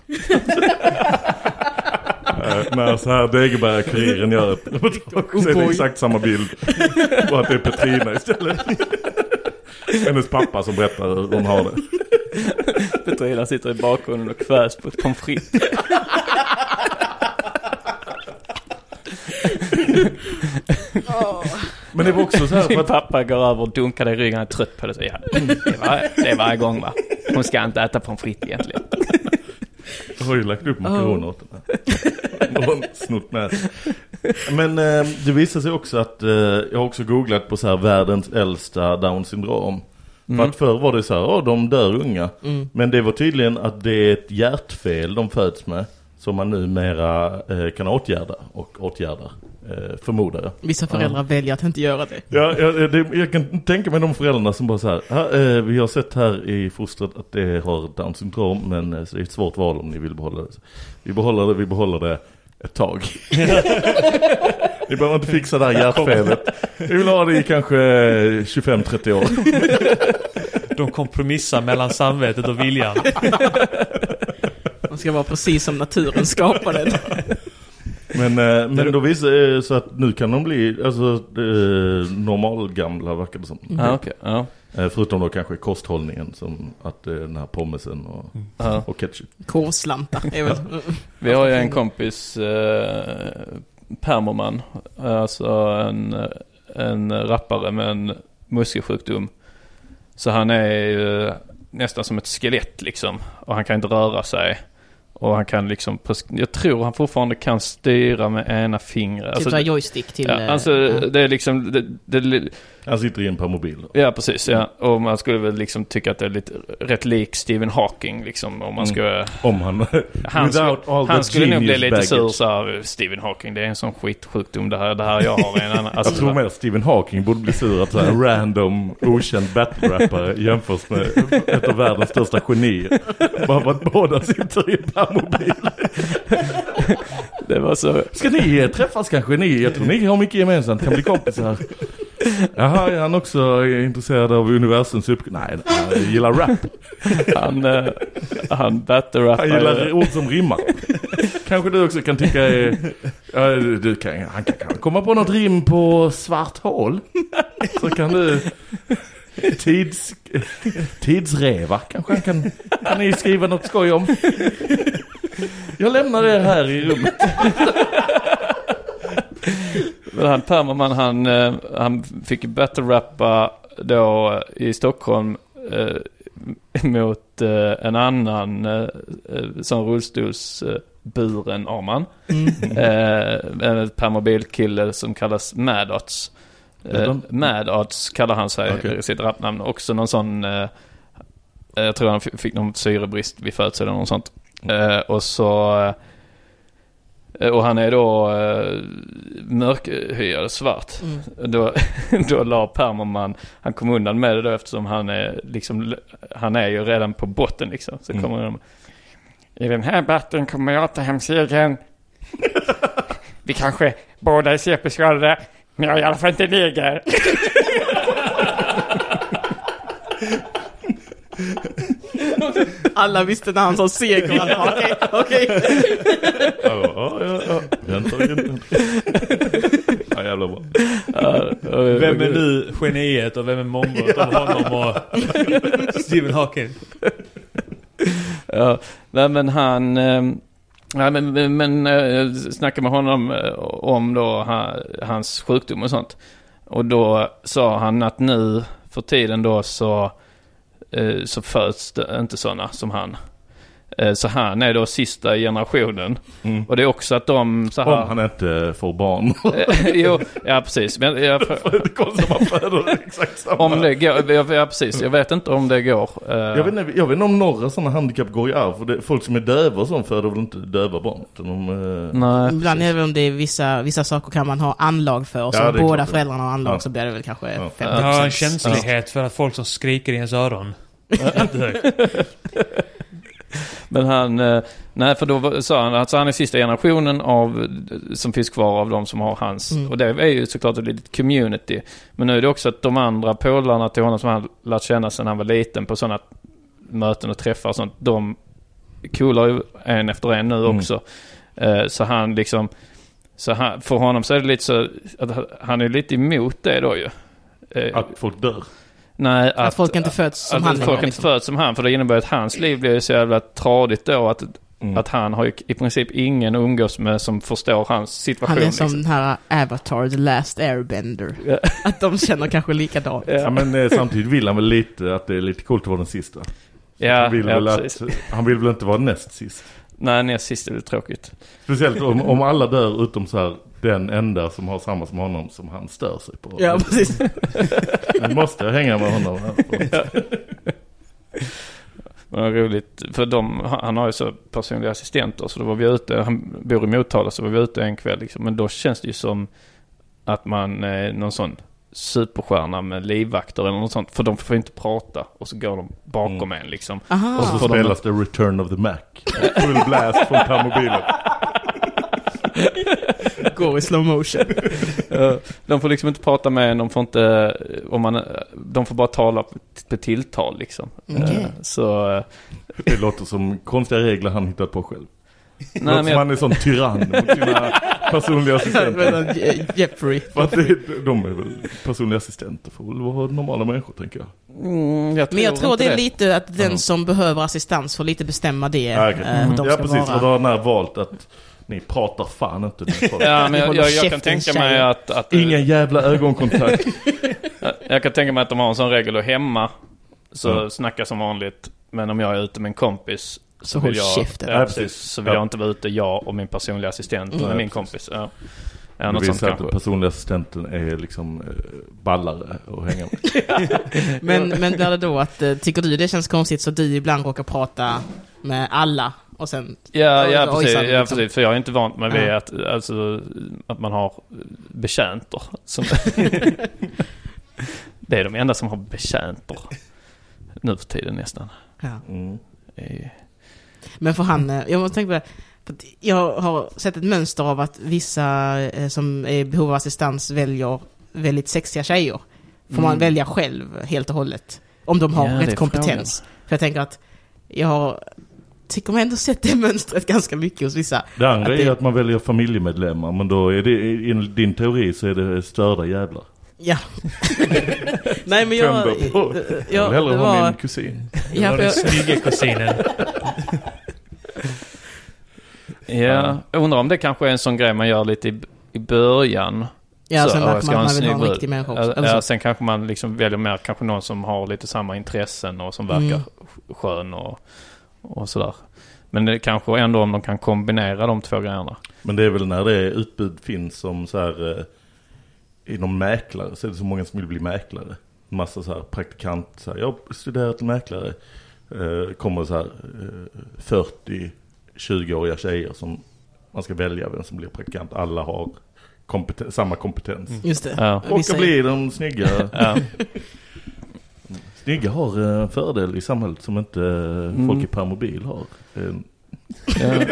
när, när så här Degeberga-kuriren gör ett reportage så är det exakt samma bild. Bara att det är Petrina istället. Hennes pappa som berättar hur hon har det. Petrina sitter i bakgrunden och kvävs på ett pommes frites. Men det var också så här för att pappa går över och dunkar dig i ryggen, han är trött på det. Så, ja, det, var, det är varje gång va. Hon ska inte äta pommes frites egentligen. jag har ju lagt upp makaroner åt henne. Hon snott med. Men eh, det visar sig också att eh, jag har också googlat på så här världens äldsta down syndrom. För att förr var det så här, åh de dör unga. Mm. Men det var tydligen att det är ett hjärtfel de föds med. Som man numera eh, kan åtgärda och åtgärdar. Eh, förmodar jag. Vissa föräldrar väljer att inte göra det. Ja, jag, det, jag kan tänka mig de föräldrarna som bara så här, "Ja, eh, vi har sett här i fostret att det har Down syndrom, men eh, så det är ett svårt val om ni vill behålla det. Vi behåller det, vi behåller det ett tag. ni behöver inte fixa det här hjärtfelet. Vi vill ha det i kanske 25-30 år. De kompromissar mellan samvetet och viljan. Man ska vara precis som naturen skapade. Men, eh, men då visar det så att nu kan de bli alltså, eh, normalgamla verkar det som. Ja, okej. Ja. Eh, Förutom då kanske kosthållningen som att eh, den här pommesen och, Ja. och ketchup. Korvslantar är väl... Vi har ju en kompis, eh, Permoman, alltså en, en rappare med en muskelsjukdom. Så han är ju nästan som ett skelett liksom. Och han kan inte röra sig. Och han kan liksom, jag tror han fortfarande kan styra med ena fingret. Typ såhär joystick till... ja, eh, alltså ja. det är liksom, det, det, Han sitter i en permobil. Ja, precis. Ja. Och man skulle väl liksom tycka att det är lite rätt lik Stephen Hawking liksom. Om man ska... Om han... Han, skulle, han skulle nog bli lite baggage. sur så här, Stephen Hawking, det är en sån skitsjukdom det här, det här jag har en annan. Alltså, Jag tror mer Stephen Hawking borde bli sur att så här random, okänd battle-rappare jämförs med ett av världens största genier. Bara för att båda sitter i en permobil. Det var så... Ska ni träffas kanske? Ni, jag tror ni har mycket gemensamt, kan bli kompisar. Jaha, är han också intresserad av universums upp... Nej, han gillar rap. Han, eh, han battle Han gillar ord som rimmar. Kanske du också kan tycka är... Ja, du, kan, han kan, kan komma på något rim på svart hål. Så kan du... Tids, tidsreva kanske han kan, kan ni skriva något skoj om. Jag lämnar er här i rummet. Men han Permerman han, eh, han fick battle-rappa då i Stockholm eh, mot eh, en annan eh, eh, sån rullstolsburen Arman. Eh, en permobilkille som kallas Madots. Eh? Madots kallar han sig Okej. i sitt rapnamn. Också någon sån, eh, jag tror han fick någon syrebrist vid födseln eller något sånt. Eh, och så eh, och han är då eh, mörkhyad, svart. Då, då la Permerman, han kom undan med det då eftersom han är liksom, han är ju redan på botten liksom. Så Mm. kommer de, i den här batten kommer jag ta hem segern. Vi kanske båda är CP-skadade, men jag är i alla fall inte neger. Alla visste när han sa seger. Alla bara, Okej, okej. Ja, ja, ja, ja. Vänta. Ja, jävla bra. Vem är nu geniet och vem är mongot av honom och Stephen Hawking? Ja, nej men han... Eh, nej men, men, eh, snackade med honom eh, om då ha, hans sjukdom och sånt. Och då sa han att nu för tiden då så, eh, Eh, så föds det inte sådana som han. Eh, så han är då sista generationen. Mm. Och det är också att de så här... Om han inte får barn. Eh, jo, ja precis. Men jag, om det går, ja, ja precis. Jag vet inte om det går. Eh, Jag vet, inte, jag vet inte om några sådana handikapp går i arv. För det, folk som är döva och sånt föder väl inte döva barn. De, Nej, Ibland är det om det är vissa, vissa saker kan man ha anlag för. Så Ja, båda föräldrarna har anlag Ja. så blir det väl kanske Ja. 50%. Jag har en känslighet för att folk som skriker i ens öron. Men han, eh, nej för då sa han att han är sista generationen av, som finns kvar av de som har hans. Mm. Och det är ju såklart ett litet community. Men nu är det också att de andra polarna till honom som han lärt känna sedan han var liten på sådana möten och träffar och sånt. De coolar ju en efter en nu Mm. också. Eh, så han liksom, så han, för honom så är det lite så, att han är lite emot det då ju. Eh, Att folk dör. Nej, Att folk inte föds som att han folk gör, inte liksom. föds som han. För det innebär att hans liv blir ju så jävla tradigt då. Att, Mm. att han har ju i princip ingen att umgås med som förstår hans situation. Han är som liksom. den här Avatar, The Last Airbender. Att de känner kanske likadant. Ja, men eh, samtidigt vill han väl lite att det är lite coolt att vara den sista. Ja, han, vill ja, väl att, han vill väl inte vara näst sist. Nej, näst sist är det tråkigt. Speciellt om, om alla dör utom så här den enda som har samma som honom som han stör sig på. Ja, precis. Nu måste jag hänga med honom här. Men det var roligt, för de, han har ju så personliga assistenter så då var vi ute, han bor i Motala så var vi ute en kväll liksom. Men då känns det ju som att man är någon sån superstjärna med livvakter eller något sånt. För de får inte prata och så går de bakom en liksom. Aha. Och så får de- spelas det Return of the Mac. Full blast från permobilen. Går i slow motion. De får liksom inte prata med en, de får inte, eh, om man, eh, de får bara tala på tilltal liksom. Okej. Eh, Så, eh, Det låter som konstiga regler han hittat på själv. Det nej låter men som jag, han är sån tyrann mot sina personliga assistenter. Je- Jeffrey. För att det, de är väl personliga assistenter får väl vara normala människor tänker jag. mm, jag Men jag tror det är lite att den Ja. som behöver assistans får lite bestämma det. Ja, okej. eh, de ja precis, vara. och då har den här valt att ni pratar fan inte med folk. Ja, men jag, jag, jag kan tänka mig att, att Ingen jävla ögonkontakt. Jag- Jag kan tänka mig att de har en sån regel och hemma så Ja. snacka som vanligt. Men om jag är ute med en kompis så, Så vill jag, käften. Ja, precis, så vill Ja. jag inte vara ute jag och min personliga assistent Mm. och Ja, min kompis. Ja, ja något sånt att kanske. den personliga assistenten är liksom eh, ballare att hänga med. Men, men blir det då att, eh, tycker du det känns konstigt så du ibland råkar prata med alla och sen... Ja, ja, Oj, precis, ojsan, ja liksom. precis. För jag är inte vant med det Ja. att, alltså, att man har betjänter. Som det är de enda som har betjänter. Nu för tiden nästan. Ja. Mm. Men för han, eh, jag måste tänka på det. Jag har sett ett mönster av att vissa eh, som är i behov av assistans väljer väldigt sexiga tjejer. Får man Mm. välja själv helt och hållet. Om de har Ja, rätt kompetens. För jag tänker att jag har, tycker man ändå sett det mönstret ganska mycket hos vissa. Det andra Att det- är att man väljer familjemedlemmar, men då är det, i din teori så är det störda jävlar. Ja. Nej men jag... Jag jag vill hellre det ha var, min kusin. Det ja, var för den jag, snygga kusinen. Ja, jag undrar om det kanske är en sån grej man gör lite i, i början. ja, Så, sen ja, märker man att man vill ha en riktig människa också. Ja, Eller ja, så. sen kanske man liksom väljer mer kanske någon som har lite samma intressen och som verkar Mm. skön och, och sådär. Men det kanske ändå om de kan kombinera de två grejerna. Men det är väl när det utbud finns som så här eh, inom mäklare så är det så många som vill bli mäklare. Massa så här praktikant, så här, jag har studerat till mäklare. Eh, kommer så här eh, 40, 20-åriga tjejer som man ska välja vem som blir praktikant. Alla har kompeten- samma kompetens. Just det. Ja. Och Vissa bli de snygga. Ja. Snygga har eh, en fördel i samhället som inte eh, folk i permobil har. Eh, Ja.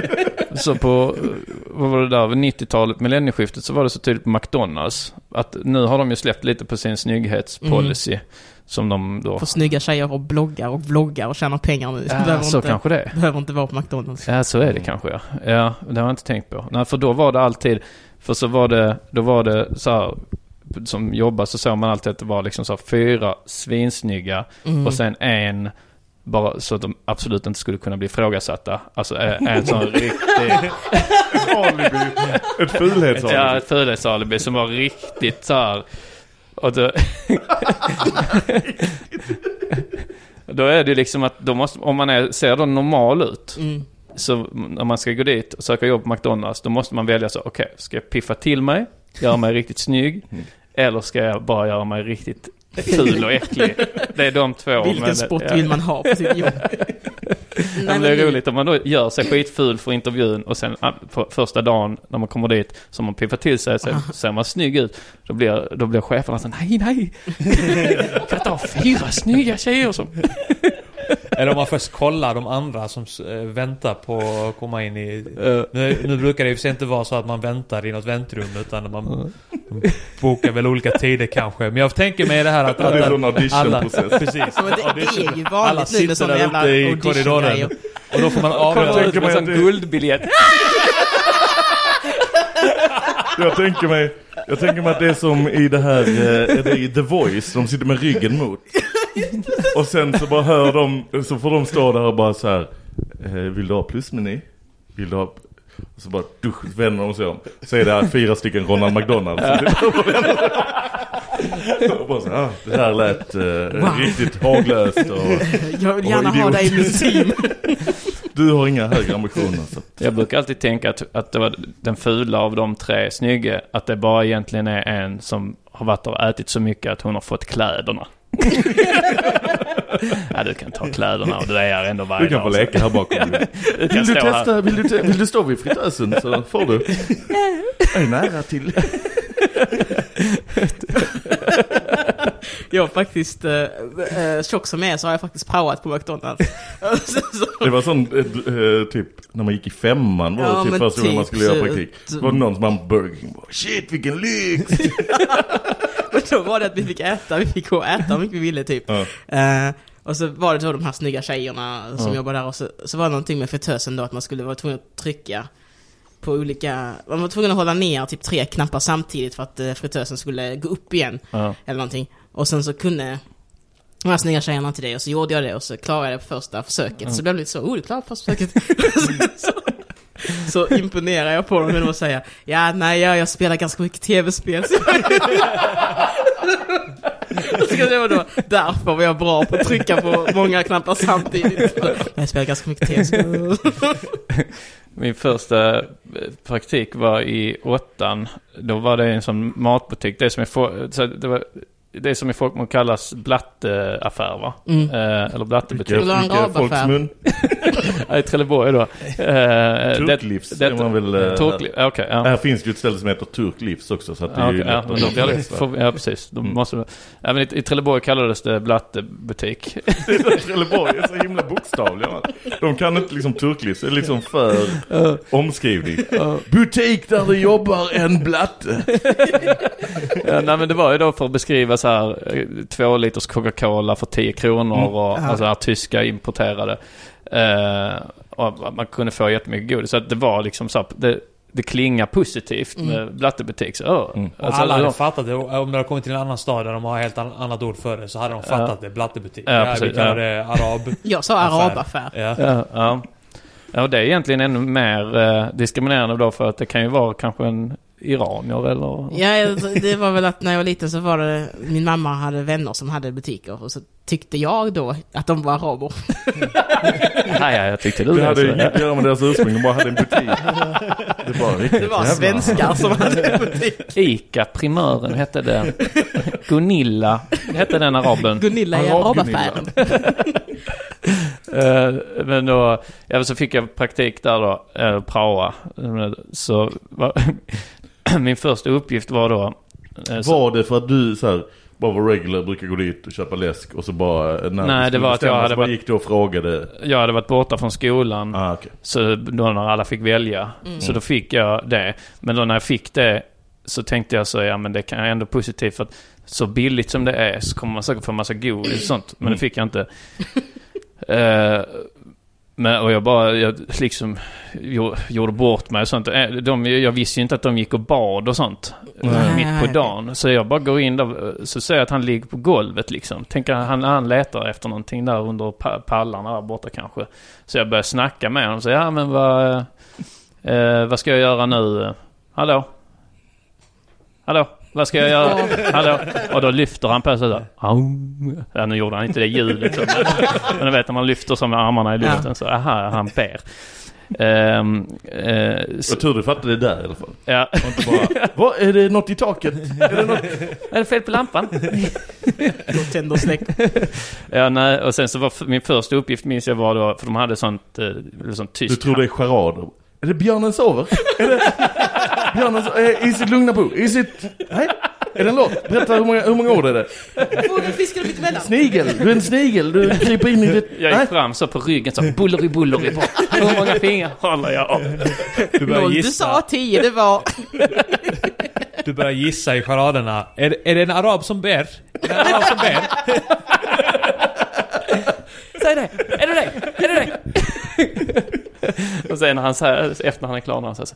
Så på, eh, vad var det där, vid 90-talet, millennieskiftet, så var det så tydligt på McDonalds. Att nu har de ju släppt lite på sin snygghetspolicy. Som de då... För snygga tjejer och bloggar och vloggar och tjänar pengar nu. Ja, behöver, så inte, kanske det behöver inte vara på McDonalds. Ja, så är det kanske ja. Ja, det har jag inte tänkt på. Nej, för då var det alltid, för så var det, då var det så här, som jobbar så såg man alltid att det var liksom så fyra svinsnygga Mm. och sen en bara så att de absolut inte skulle kunna bli ifrågasatta. Alltså en, en sån riktig... alibi. Ett fulhetsalibi. Ja, ett fulhetsalibi som var riktigt så här. Och då... då är det ju liksom att då måste, om man är, ser då normal ut. Mm. Så när man ska gå dit och söka jobb på McDonalds, då måste man välja så, okej, ska jag piffa till mig, göra mig riktigt snygg, Mm. Eller ska jag bara göra mig riktigt ful och äcklig? Det är de två. Vilken men- sport ja. vill man ha på sitt jobb? Men det är roligt om man då gör sig skitful för intervjun och sen ah, på första dagen när man kommer dit så man piffat till sig så ser man snygg ut. Då blir, då blir cheferna så nej, nej. Kan inte ha fyra snygga tjejer som... Eller om man först kollar de andra som eh, väntar på att komma in i... Eh, Nu, nu brukar det ju för inte vara så att man väntar i något väntrum utan man bokar väl olika tider kanske. Men jag tänker mig det här att... Ja, det är en auditionprocess. Precis. Ja, men det, det är ju Alla vanligt nu med sitter sådana jävla i korridoren. Och då får man avgöra... ut med en guldbiljett. Jag tänker mig, jag tänker mig att det är som i det här, eh, är det i The Voice, de sitter med ryggen mot. Och sen så bara hör de, så får de stå där och bara så här, eh, vill du ha plusmeny? Vill du ha... Och så bara dusch, vänder de sig om. Så är det fyra stycken Ronald McDonald och bara så här, ah, det här lät eh, Wow. riktigt haglöst och... Jag vill gärna ha dig i mitt team. Du har inga högre ambitioner. Så. Jag brukar alltid tänka att, att det var den fula av de tre snygga. Att det bara egentligen är en som har varit och ätit så mycket att hon har fått kläderna. ja, du kan ta kläderna och det är ändå varje Du kan få leka här bakom. Du Vill du stå här. testa, vill du, te- vill du stå vid fritösen så får du. Jag är nära till. Jag har faktiskt, äh, äh, tjock som jag är så har jag faktiskt praoat på McDonalds. Det var sån, eh, eh, typ, när man gick i femman var det Ja, typ men första gången man typ skulle göra praktik. Så var det någon som bara Burger King bara, shit vilken lyx! Men då var det att vi fick äta, vi fick gå och äta hur mycket vi ville typ. Ja. Eh, och så var det då de här snygga tjejerna som Ja. jobbade där och så, så var det någonting med fritösen då att man skulle vara tvungen att trycka på olika, man var tvungen att hålla ner typ tre knappar samtidigt för att uh, fritösen skulle gå upp igen. Ja. Eller någonting. Och sen så kunde de här snygga tjejerna till det och så gjorde jag det och så klarade jag det på första försöket. Så det blev lite så, oh du klarade första försöket. Så, så imponerar jag på dem genom att säga, ja nej jag, jag spelar ganska mycket tv-spel. Så Så det var då därför var jag bra på att trycka på många knappar samtidigt. Jag spelar ganska mycket tv-spel. Min första eh, praktik var i åttan. Då var det en sån matbutik. Det som, är få, så det var, det som i folkmun kallas blatteaffär va? Mm. Eh, eller blattebutik. Ha en rabaffär. I Trelleborg då. Eh, Turklivs, det- det man väl... eh, Turkliv, okej. ja. Här finns ju ett ställe som heter Turklivs också så att det är Ja, ju ja, lätt men det, förväxla. för, ja precis. De Mm. måste, ja, men i, I Trelleborg kallades det blattebutik. Det är så Trelleborg är så himla bokstavliga. De kan inte liksom turklivs, det är liksom för omskrivning. Butik där det jobbar en blatte. ja, nej men det var ju då för att beskriva så här eh, två liters Coca-Cola för 10 kronor Mm. och Ja. alltså här, tyska importerade. Eh, och man kunde få jättemycket godis. Så det var liksom så här, det, det klingar positivt med blattebutik. Så, oh, Mm. Alltså, alla hade de- fattat det. Om de hade kommit till en annan stad där de har ett helt an- annat ord för det så hade de fattat det. Blattebutik. Ja, Ja, precis, vi kallar ja. det arab. Jag sa arabaffär. Ja. Ja, ja. ja, och det är egentligen ännu mer eh, diskriminerande då för att det kan ju vara kanske en iranier eller... Ja, det var väl att när jag var liten så var det, min mamma hade vänner som hade butiker och så tyckte jag då att de var araber. Ja, ja, jag tyckte du Det det. hade så- inget att göra med deras ursprung, de bara hade en butik. Det var riktigt Det var svenskar som hade butik. Ica primören hette det. Gunilla hette den araben. Gunilla i arabaffären. Eh, men då, ja, så fick jag praktik där då, eh, praoa. Så var, min första uppgift var då... eh, så, Var det för att du så här, bara var regular, brukar gå dit och köpa läsk och så bara... eh, När Nej, det var att jag hade varit- gick du och frågade. jag hade varit borta från skolan. Ah, okej. Så då när alla fick välja. Så då fick jag det. Men då när jag fick det så tänkte jag så, ja men det kan jag ändå positivt för att så billigt som det är så kommer man säkert få massa godis och sånt. Men det fick jag inte. Eh, men, och jag bara, jag liksom gjorde, bort mig och sånt. Eh, De, jag visste ju inte att de gick och bad och sånt. Nej. Mitt på dagen. Så jag bara går in där, så ser jag att han ligger på golvet liksom. Tänker han, han letar efter någonting där under pa- pallarna där borta kanske. Så jag börjar snacka med honom. Så ja men vad, eh, vad ska jag göra nu? Hallå? Hallå? Vad ska jag göra? Hallå? Och då lyfter han på sig så. Ja, nu gjorde han inte det ljudet. Så, men, du vet när man lyfter så med armarna i luften så, aha, han ber. Så, Jag tur du fattade det där i alla fall. ja. Och inte bara, vad är det något i taket? Är det något? Är det fel på lampan? Då tänder släcker. Ja, nej, och sen så var min första uppgift minns jag var då, för de hade sånt, eh, sånt Du tyst... tror det är charader? Är det björnen sover? Är det björnen sover? Eh, Is it lugna bo? Is it... Nej? Är det en låt? Berätta hur många, hur många ord är det? Fågelfiskar mitt emellan. Snigel, du är en snigel, du kryper in i ditt... Jag gick fram så på ryggen så bulleri bulleri på. Hur många fingrar håller jag upp? Du börjar Noll, du gissa. sa tio, det var... Du börjar gissa i charaderna. Är, det- är det en arab som ber? Är det en arab som ber? Säg det! Är det det? Är det det? och sen när han säger, efter han är klar, när han säger så,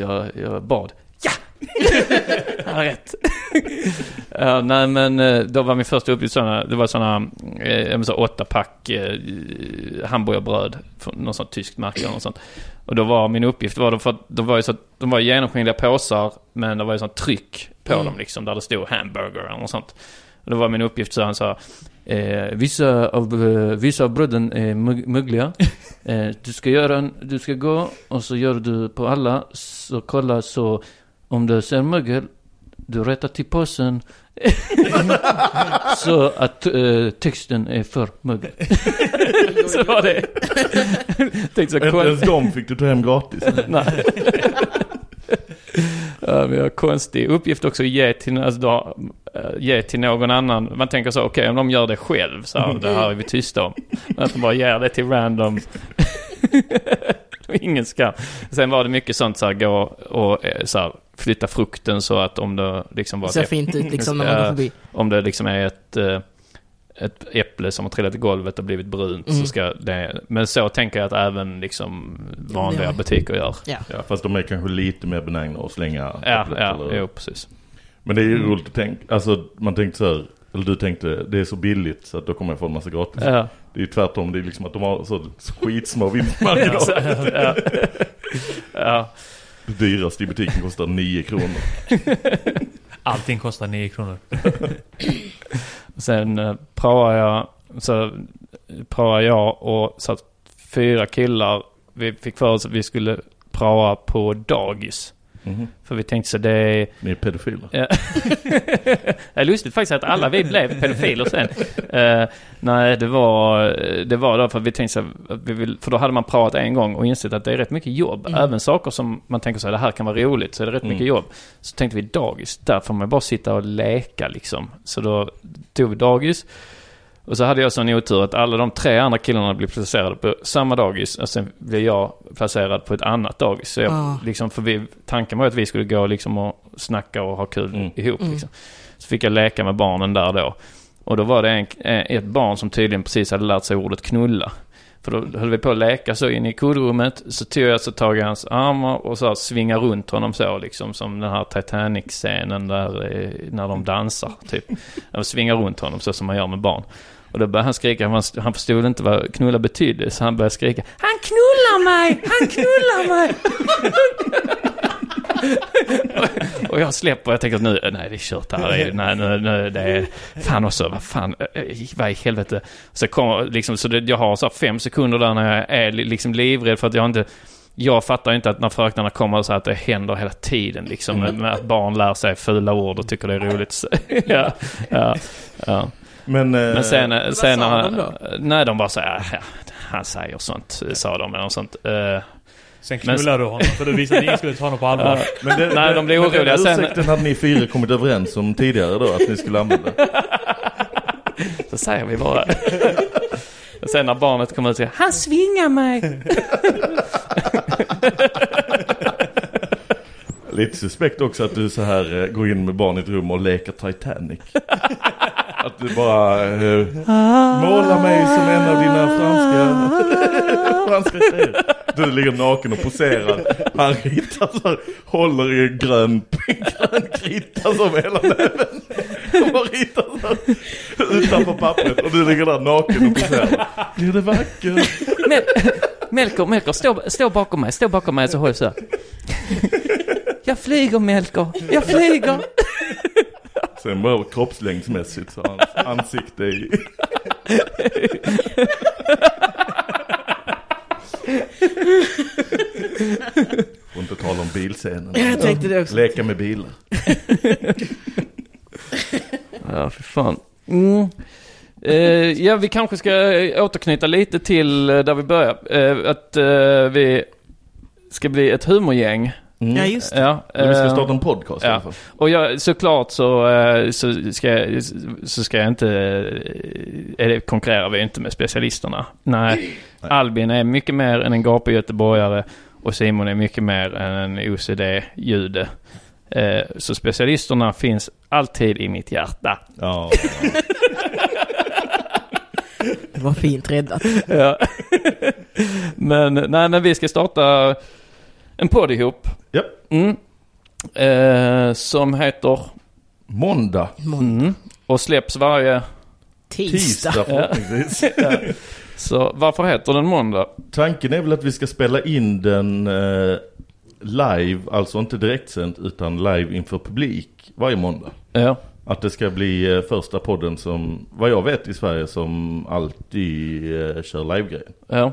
jag, jag bad. Ja! Han har rätt. ja, nej men eh, då var min första uppgift sådana, det var sådana, eh, så åtta pack eh, hamburgerbröd från något sånt tyskt märke eller något sånt. Och då var min uppgift, var då för de var ju så, de var genomskinliga påsar, men det var ju sånt tryck på Mm. dem liksom, där det stod hamburger eller något sånt. Och då var min uppgift så han sa, eh, vissa, av, eh, vissa av bröden är muggliga. Eh, du ska göra en, du ska gå och så gör du på alla, så kolla så om du ser mögel, du rättar till påsen. så att eh, texten är för mögel. så var det. Tänkte så, Inte ens de fick du ta hem gratis. Nej. Ja, vi har konstig uppgift också att ge till, alltså då, eh, ge till någon annan. Man tänker så, okej om de gör det själv, så här, det här är vi tysta om. Men att de bara ger det till random. Ingen skam. Sen var det mycket sånt så här, gå och eh, så här, flytta frukten så att om det liksom var... Det ser fint ut liksom när man går förbi. Om det liksom är ett, eh, ett äpple som har trillat i golvet och blivit brunt Mm. så ska det... Men så tänker jag att även liksom vanliga Ja. butiker gör. Ja. Ja, fast de är kanske lite mer benägna att slänga Ja, äpplet, ja, eller- jo precis. Men det är ju roligt att tänka, alltså man tänkte så här, eller du tänkte det är så billigt så att då kommer jag få en massa gratis. Ja. Det är ju tvärtom, det är liksom att de har så skitsmå vinstmarginaler. ja. ja. Det dyraste i butiken kostar 9 kronor. Allting kostar 9 kronor. Sen eh, praoade jag, så praoade jag och satt fyra killar, vi fick för oss att vi skulle praoa på dagis. Mhm. För vi tänkte så det är... Ni är pedofiler. Ja. det är lustigt faktiskt att alla vi blev pedofiler sen. Eh, nej, det var, det var då för vi tänkte så att vi vill, för då hade man pratat en gång och insett att det är rätt mycket jobb. Mm. Även saker som man tänker så här, det här kan vara roligt, så är det rätt Mm. mycket jobb. Så tänkte vi dagis, där får man bara sitta och leka liksom. Så då tog vi dagis. Och så hade jag sån otur att alla de tre andra killarna blev placerade på samma dagis och sen blev jag placerad på ett annat dagis. Så jag, Ah. liksom, för vi, tanken var att vi skulle gå liksom och snacka och ha kul Mm. ihop. Mm. Liksom. Så fick jag leka med barnen där då. Och då var det en, ett barn som tydligen precis hade lärt sig ordet knulla. För då höll vi på att leka så in i kodrummet. Så tog jag så tag i hans armar och så här svinga runt honom så liksom. Som den här Titanic-scenen där eh, när de dansar typ. Jag svingar runt honom så som man gör med barn. Och då började han skrika, han, han förstod inte vad knulla betydde. Så han började skrika Han knullar mig! Han knullar mig! och jag släpper och jag tänker att nu, nej det är kört här. är- Nej, nu, nu, det är, fan också, vad fan, eh, vad i helvete. Så kommer liksom, så det, jag har så fem sekunder där när jag är li- liksom livrädd för att jag inte, jag fattar inte att när fröknarna kommer så att det händer hela tiden liksom. Att barn lär sig fula ord och tycker det är roligt. Ja, ja, ja. Men, eh, Men sen, vad sen de då? nej de bara säger, ja, han säger sånt, sa de eller sånt. Eh, Sen Men- knullade du honom för du visste att ingen skulle ta honom på allvar. Ja. Men det, Nej, de men oroliga. Den Sen- ursäkten hade ni fyra kommit överens om tidigare då, att ni skulle använda. Så säger vi bara. Och sen när barnet kommer ut och säger Han svingar mig! Lite suspekt också att du så här eh, går in med barn i ett rum och leker Titanic. Du bara eh, målar mig som en av dina franska, franska tjejer. Du ligger naken och poserar. Han ritar så här, håller i en grön, grön krita som hela näven. Och bara ritar så här, utanför pappret. Och du ligger där naken och poserar. Blir det vackert? Mel Melker, Melker, stå, stå bakom mig, stå bakom mig så håller jag så här. Jag flyger Melker, jag flyger! Sen bara kroppslängdsmässigt så hans ansikte i... Får inte tala om bilscenen. Jag tänkte det också. Leka med bilar. Ja, för fan. Mm. Eh, ja, vi kanske ska återknyta lite till eh, där vi började. Eh, att eh, vi ska bli ett humorgäng. Mm. Ja, just det. Ja, Men vi ska eh, starta en podcast i alla ja. fall. Och jag, såklart så, eh, så, ska, jag- så ska jag inte... eh, Eller konkurrerar vi inte med specialisterna. Nej. Albin är mycket mer än en gapig göteborgare och Simon är mycket mer än en OCD-jude. Så specialisterna finns alltid i mitt hjärta. Ja. Det var fint räddat. Ja. men nej, men vi ska starta en podd ihop. Ja. Mm. Eh, som heter... Måndag. Mm. Och släpps varje... Tisdag. Tisdag förhoppningsvis. Ja. Så varför heter den måndag? Tanken är väl att vi ska spela in den eh, live, alltså inte direktsänt utan live inför publik varje måndag. Ja. Att det ska bli eh, första podden som, vad jag vet i Sverige, som alltid eh, kör live-grejen. Ja.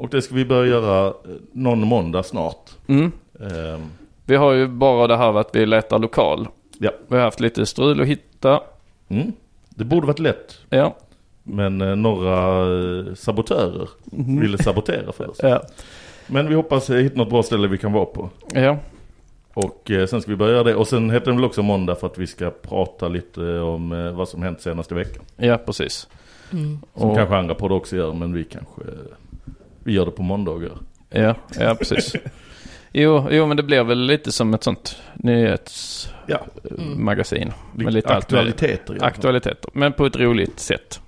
Och det ska vi börja göra eh, någon måndag snart. Mm. Ehm, Vi har ju bara det här att vi letar lokal. Ja. Vi har haft lite strul att hitta. mm. Det borde varit lätt. Ja. Men eh, några eh, sabotörer ville sabotera för oss. Ja. Men vi hoppas eh, hitta något bra ställe vi kan vara på. Ja. Och eh, sen ska vi börja göra det. Och sen heter den väl också måndag för att vi ska prata lite om eh, vad som hänt senaste veckan. Ja, precis. Mm. Som Och- kanske andra poddar också gör, men vi kanske vi gör det på måndagar. Ja, ja precis. Jo, jo, men det blir väl lite som ett sånt nyhetsmagasin. Lite Med lite aktualiteter. Aktualiteter, men på ett roligt sätt.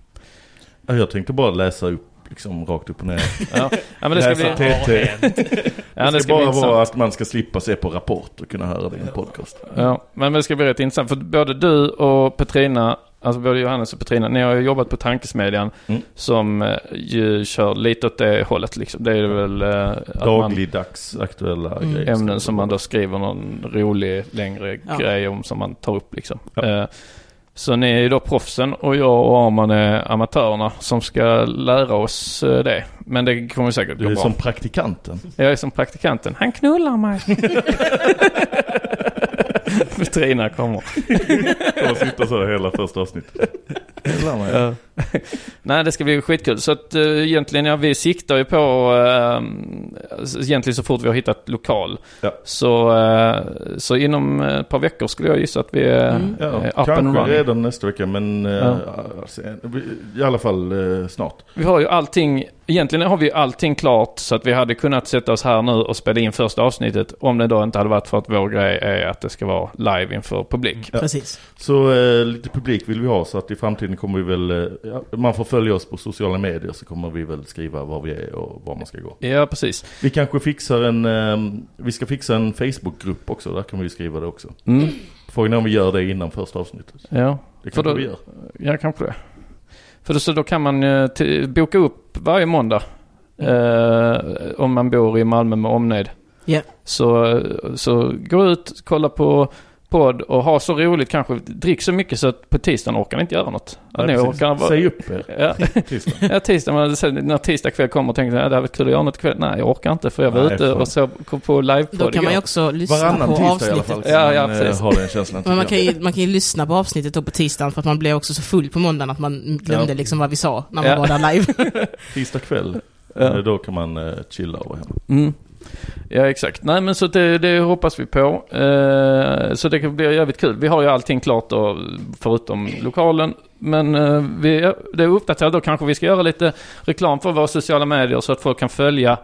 Ja, Jag tänkte bara läsa upp liksom rakt upp och ner. Ja, ja men det ska läsa bli... TT. Ja, det det ska, bara vara att man ska slippa se på Rapport och kunna höra det i en podcast. Ja, men det ska bli rätt intressant. För både du och Petrina, alltså både Johannes och Petrina, ni har ju jobbat på Tankesmedjan Mm. som eh, ju kör lite åt det hållet liksom. Det är väl eh, att man, Dagligdags aktuella Mm. grejer. ämnen som man då skriver någon rolig längre Ja. grej om som man tar upp liksom. Ja. Eh, Så ni är ju då proffsen och jag och Arman är amatörerna som ska lära oss eh, det. Men det kommer säkert Du gå är bra. som praktikanten. Jag är som praktikanten. Han knullar mig. Petrina kommer. Jag sitter så här hela första avsnittet. Ja. Nej, det ska bli skitkul. Så att uh, egentligen, ja, vi siktar ju på, uh, egentligen så fort vi har hittat lokal. Ja. Så, eh, så inom ett par veckor skulle jag gissa att vi är Mm. Ja, up kanske and running. redan nästa vecka men eh, Ja. alltså, i alla fall snart. Vi har ju allting, egentligen har vi allting klart så att vi hade kunnat sätta oss här nu och spela in första avsnittet om det då inte hade varit för att vår grej är att det ska vara live inför publik. Ja. Precis. Så eh, lite publik vill vi ha så att i framtiden kommer vi väl, eh, ja, man får följa oss på sociala medier så kommer vi väl skriva var vi är och var man ska gå. Ja, precis. Vi kanske fixar en, eh, vi ska fixa en Facebookgrupp också, där kan vi skriva det också. Mm. Frågan är om vi gör det innan första avsnittet. Ja, Det kanske då- vi gör. ja kanske det. För då, så då kan man eh, boka upp varje måndag. Eh, om man bor i Malmö med omnejd. Ja. Så, så gå ut, kolla på podd och ha så roligt kanske. Drick så mycket så att på tisdagen orkar ni inte göra något. Att ni orkar bara- Säg upp er. Ja. Tisdag. Ja, tisdag. Men sen när tisdag kväll kommer och tänker jag det hade varit kul att göra något ikväll. Nej, jag orkar inte för jag var Nej, ute fan. och såg på livepodd Då kan man ju också lyssna Varannan på tisdag i alla avsnittet. fall. Ja, ja, man, eh, precis. har den känslan. Men man kan, ju, man kan ju lyssna på avsnittet då på tisdagen för att man blev också så full på måndagen att man glömde Ja. liksom vad vi sa när man Ja. var där live. Tisdag kväll, Ja. eh, då kan man eh, chilla och vara hemma. Mm. Ja, exakt. Nej, men så det, det hoppas vi på. Eh, så det blir jävligt kul. Vi har ju allting klart då, förutom lokalen. Men eh, vi, det är uppdaterat. Då kanske vi ska göra lite reklam för våra sociala medier så att folk kan följa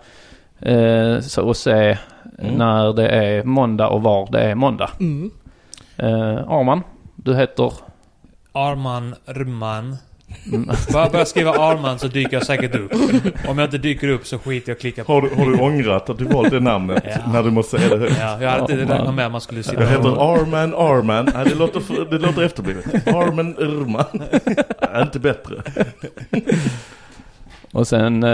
eh, så och se Mm. när det är måndag och var det är måndag. Mm. Eh, Arman, du heter... Arman Rman. Mm. Bara börja skriva Arman så dyker jag säkert upp. Om jag inte dyker upp så skiter jag och klickar på. Har du, har du ångrat att du valt det namnet Ja. när du måste säga det högt? Ja, jag hade inte Arman. räknat med att man skulle sitta Jag heter. Arman Arman. Nej, det låter, för, det låter efterblivet. Arman Urman. Nej, inte bättre. Och sen...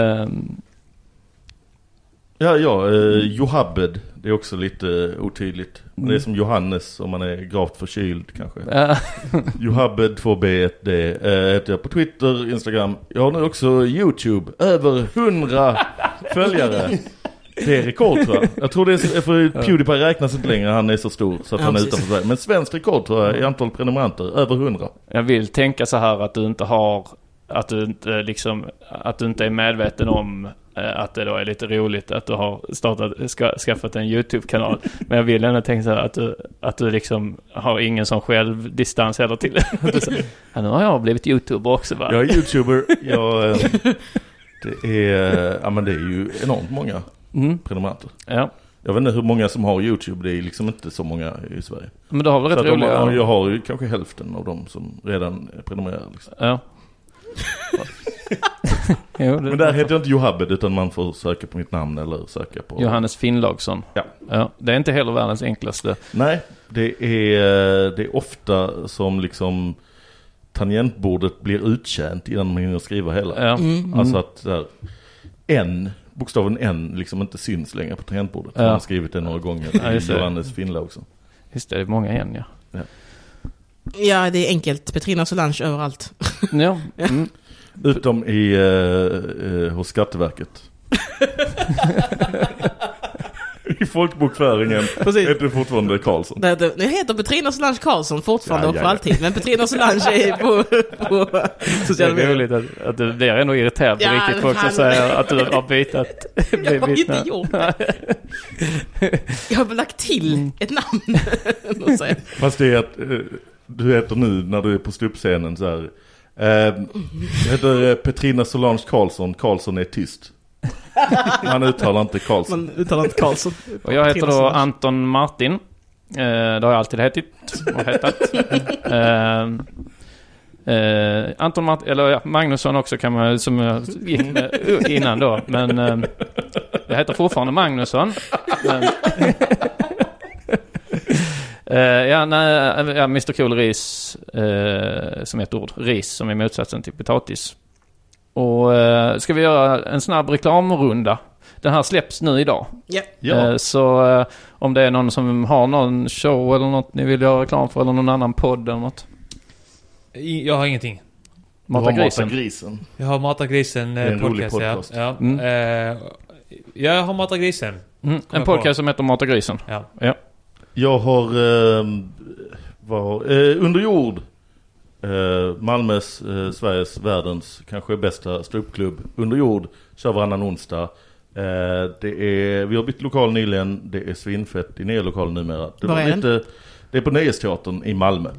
Eh, Ja, ja. Eh, Johabed. Det är också lite otydligt. Det är som Johannes om man är gravt förkyld kanske. eh, Johabed 2B1D eh, heter jag på Twitter, Instagram. Jag har nu också YouTube. Över 100 följare. Det är rekord tror jag. Jag tror det är för Pewdiepie räknas inte längre, han är så stor så att Ja, han är precis. utanför Sverige. Men svensk rekord tror jag i antal prenumeranter, över 100. Jag vill tänka så här att du inte har, att du inte liksom, att du inte är medveten om eh, att det då är lite roligt att du har startat, ska, skaffat en YouTube-kanal. Men jag vill ändå tänka så här att du, att du liksom har ingen sån självdistans heller till det. Ja, nu har jag blivit YouTuber också va? Jag är YouTuber, jag, eh, det är, ja men det är ju enormt många Mm, prenumeranter. ja. Jag vet inte hur många som har YouTube, det är liksom inte så många i Sverige. Men du har väl rätt roliga... jag har ju kanske hälften av dem som redan prenumererar liksom. Ja. Jo, det- Men där heter jag inte Johabed utan man får söka på mitt namn eller söka på... Johannes Finnlaugsson. Ja. ja. Det är inte heller världens enklaste. Nej, det är, det är ofta som liksom tangentbordet blir uttjänt innan man hinner skriva hela. Ja. Mm. Alltså att där, N, bokstaven N liksom inte syns längre på tangentbordet. Ja. Man har skrivit det några gånger. Ja, det. Johannes Finnlaugsson. Just det, det är många igen ja. Ja, det är enkelt. Petrina Solange överallt. Ja. Mm. Utom i, eh, eh, hos Skatteverket. I folkbokföringen Precis. heter det fortfarande Karlsson. Det, det, det heter Petrina Solange Karlsson fortfarande Ja, och ja, för ja. alltid. Men Petrina Solange är på, på Det sociala är medier. roligt att, att du blir ändå irriterad på Ja, riktigt folk som fan. säger att du har bytt. Jag har inte gjort det. Jag har lagt till Mm. ett namn. Och Fast det är att eh, du heter nu när du är på ståuppscenen så här. Eh, jag heter eh, Petrina Solange Karlsson. Karlsson är tyst. Man uttalar inte Karlsson. Man uttalar inte Karlsson. Och jag heter då. Anton Martin. Eh, det har jag alltid hetit och hetat. eh, eh, Anton Martin, eller ja, Magnusson också kan man, som jag innan då. Men eh, jag heter fortfarande Magnusson. Men, Eh, ja, nej, ja, Mr Cool Ris, eh, som är ett ord. Ris, som är motsatsen till potatis. Och eh, ska vi göra en snabb reklamrunda? Den här släpps nu idag. Ja. Ja. Eh, så eh, om det är någon som har någon show eller något ni vill göra reklam för eller någon annan podd eller något. Jag har ingenting. Mata grisen. Mata grisen. Jag har Mata Grisen eh, en rolig podcast, ja. podcast. ja. Mm. Eh, jag har Mata Grisen. Mm, en på. podcast som heter Mata grisen. Ja. Ja. Jag har eh, var, eh, Under jord. Eh, Malmös, eh, Sveriges, världens kanske bästa ståuppklubb. Under jord. Kör varannan onsdag. Eh, det är, vi har bytt lokal nyligen. Det är svinfett i nya lokalen numera. Det, Var är den? lite, det är på Nöjesteatern i Malmö.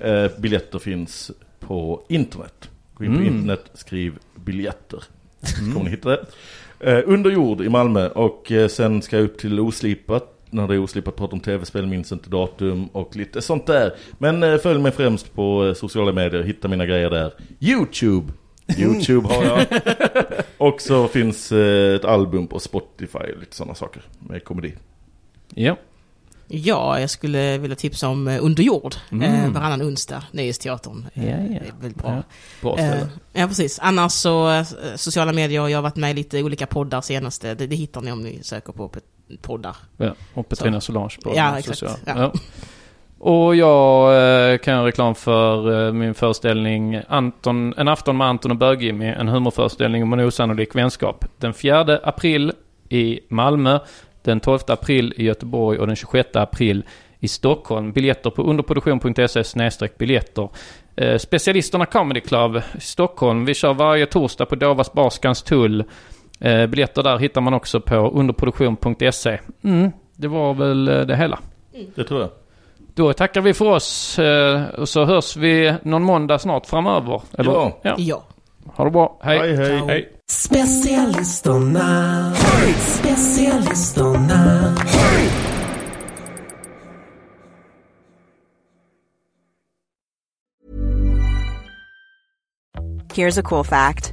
Eh, biljetter finns på internet. Gå in på Mm. internet, skriv biljetter. Så kommer ni hitta det. Eh, under jord i Malmö och sen ska jag upp till Oslipat. När det är Oslipat pratar om tv-spel, minns inte datum och lite sånt där. Men eh, följ mig främst på eh, sociala medier, hitta mina grejer där. YouTube! YouTube har jag. och så finns eh, ett album på Spotify och lite sådana saker med komedi. Ja. Ja, jag skulle vilja tipsa om Under jord. Mm. Eh, varannan onsdag, Nöjesteatern. Ja, ja. Det är väldigt bra. Ja, bra ställe. Eh, ja, precis. Annars så, sociala medier, jag har varit med i lite olika poddar senaste. Det, det hittar ni om ni söker på poddar. Ja, och Petrina Solange på Ja, exakt. Ja. Ja. Och jag eh, kan göra reklam för eh, min föreställning Anton, En afton med Anton och Bög-Jimmy, en humorföreställning om en osannolik vänskap. Den 4 april i Malmö, den 12 april i Göteborg och den 26 april i Stockholm. Biljetter på underproduktion.se biljetter. Eh, specialisterna Comedy Club i Stockholm. Vi kör varje torsdag på Dovas bar Skanstull. Eh, biljetter där hittar man också på underproduktion.se. Mm, det var väl eh, det hela. Det tror jag. Då tackar vi för oss eh, och så hörs vi någon måndag snart framöver. Eller? Ja. Ja. Ha det bra. Hej. Hej hej. Hej. Specialisterna, specialisterna. Here's a cool fact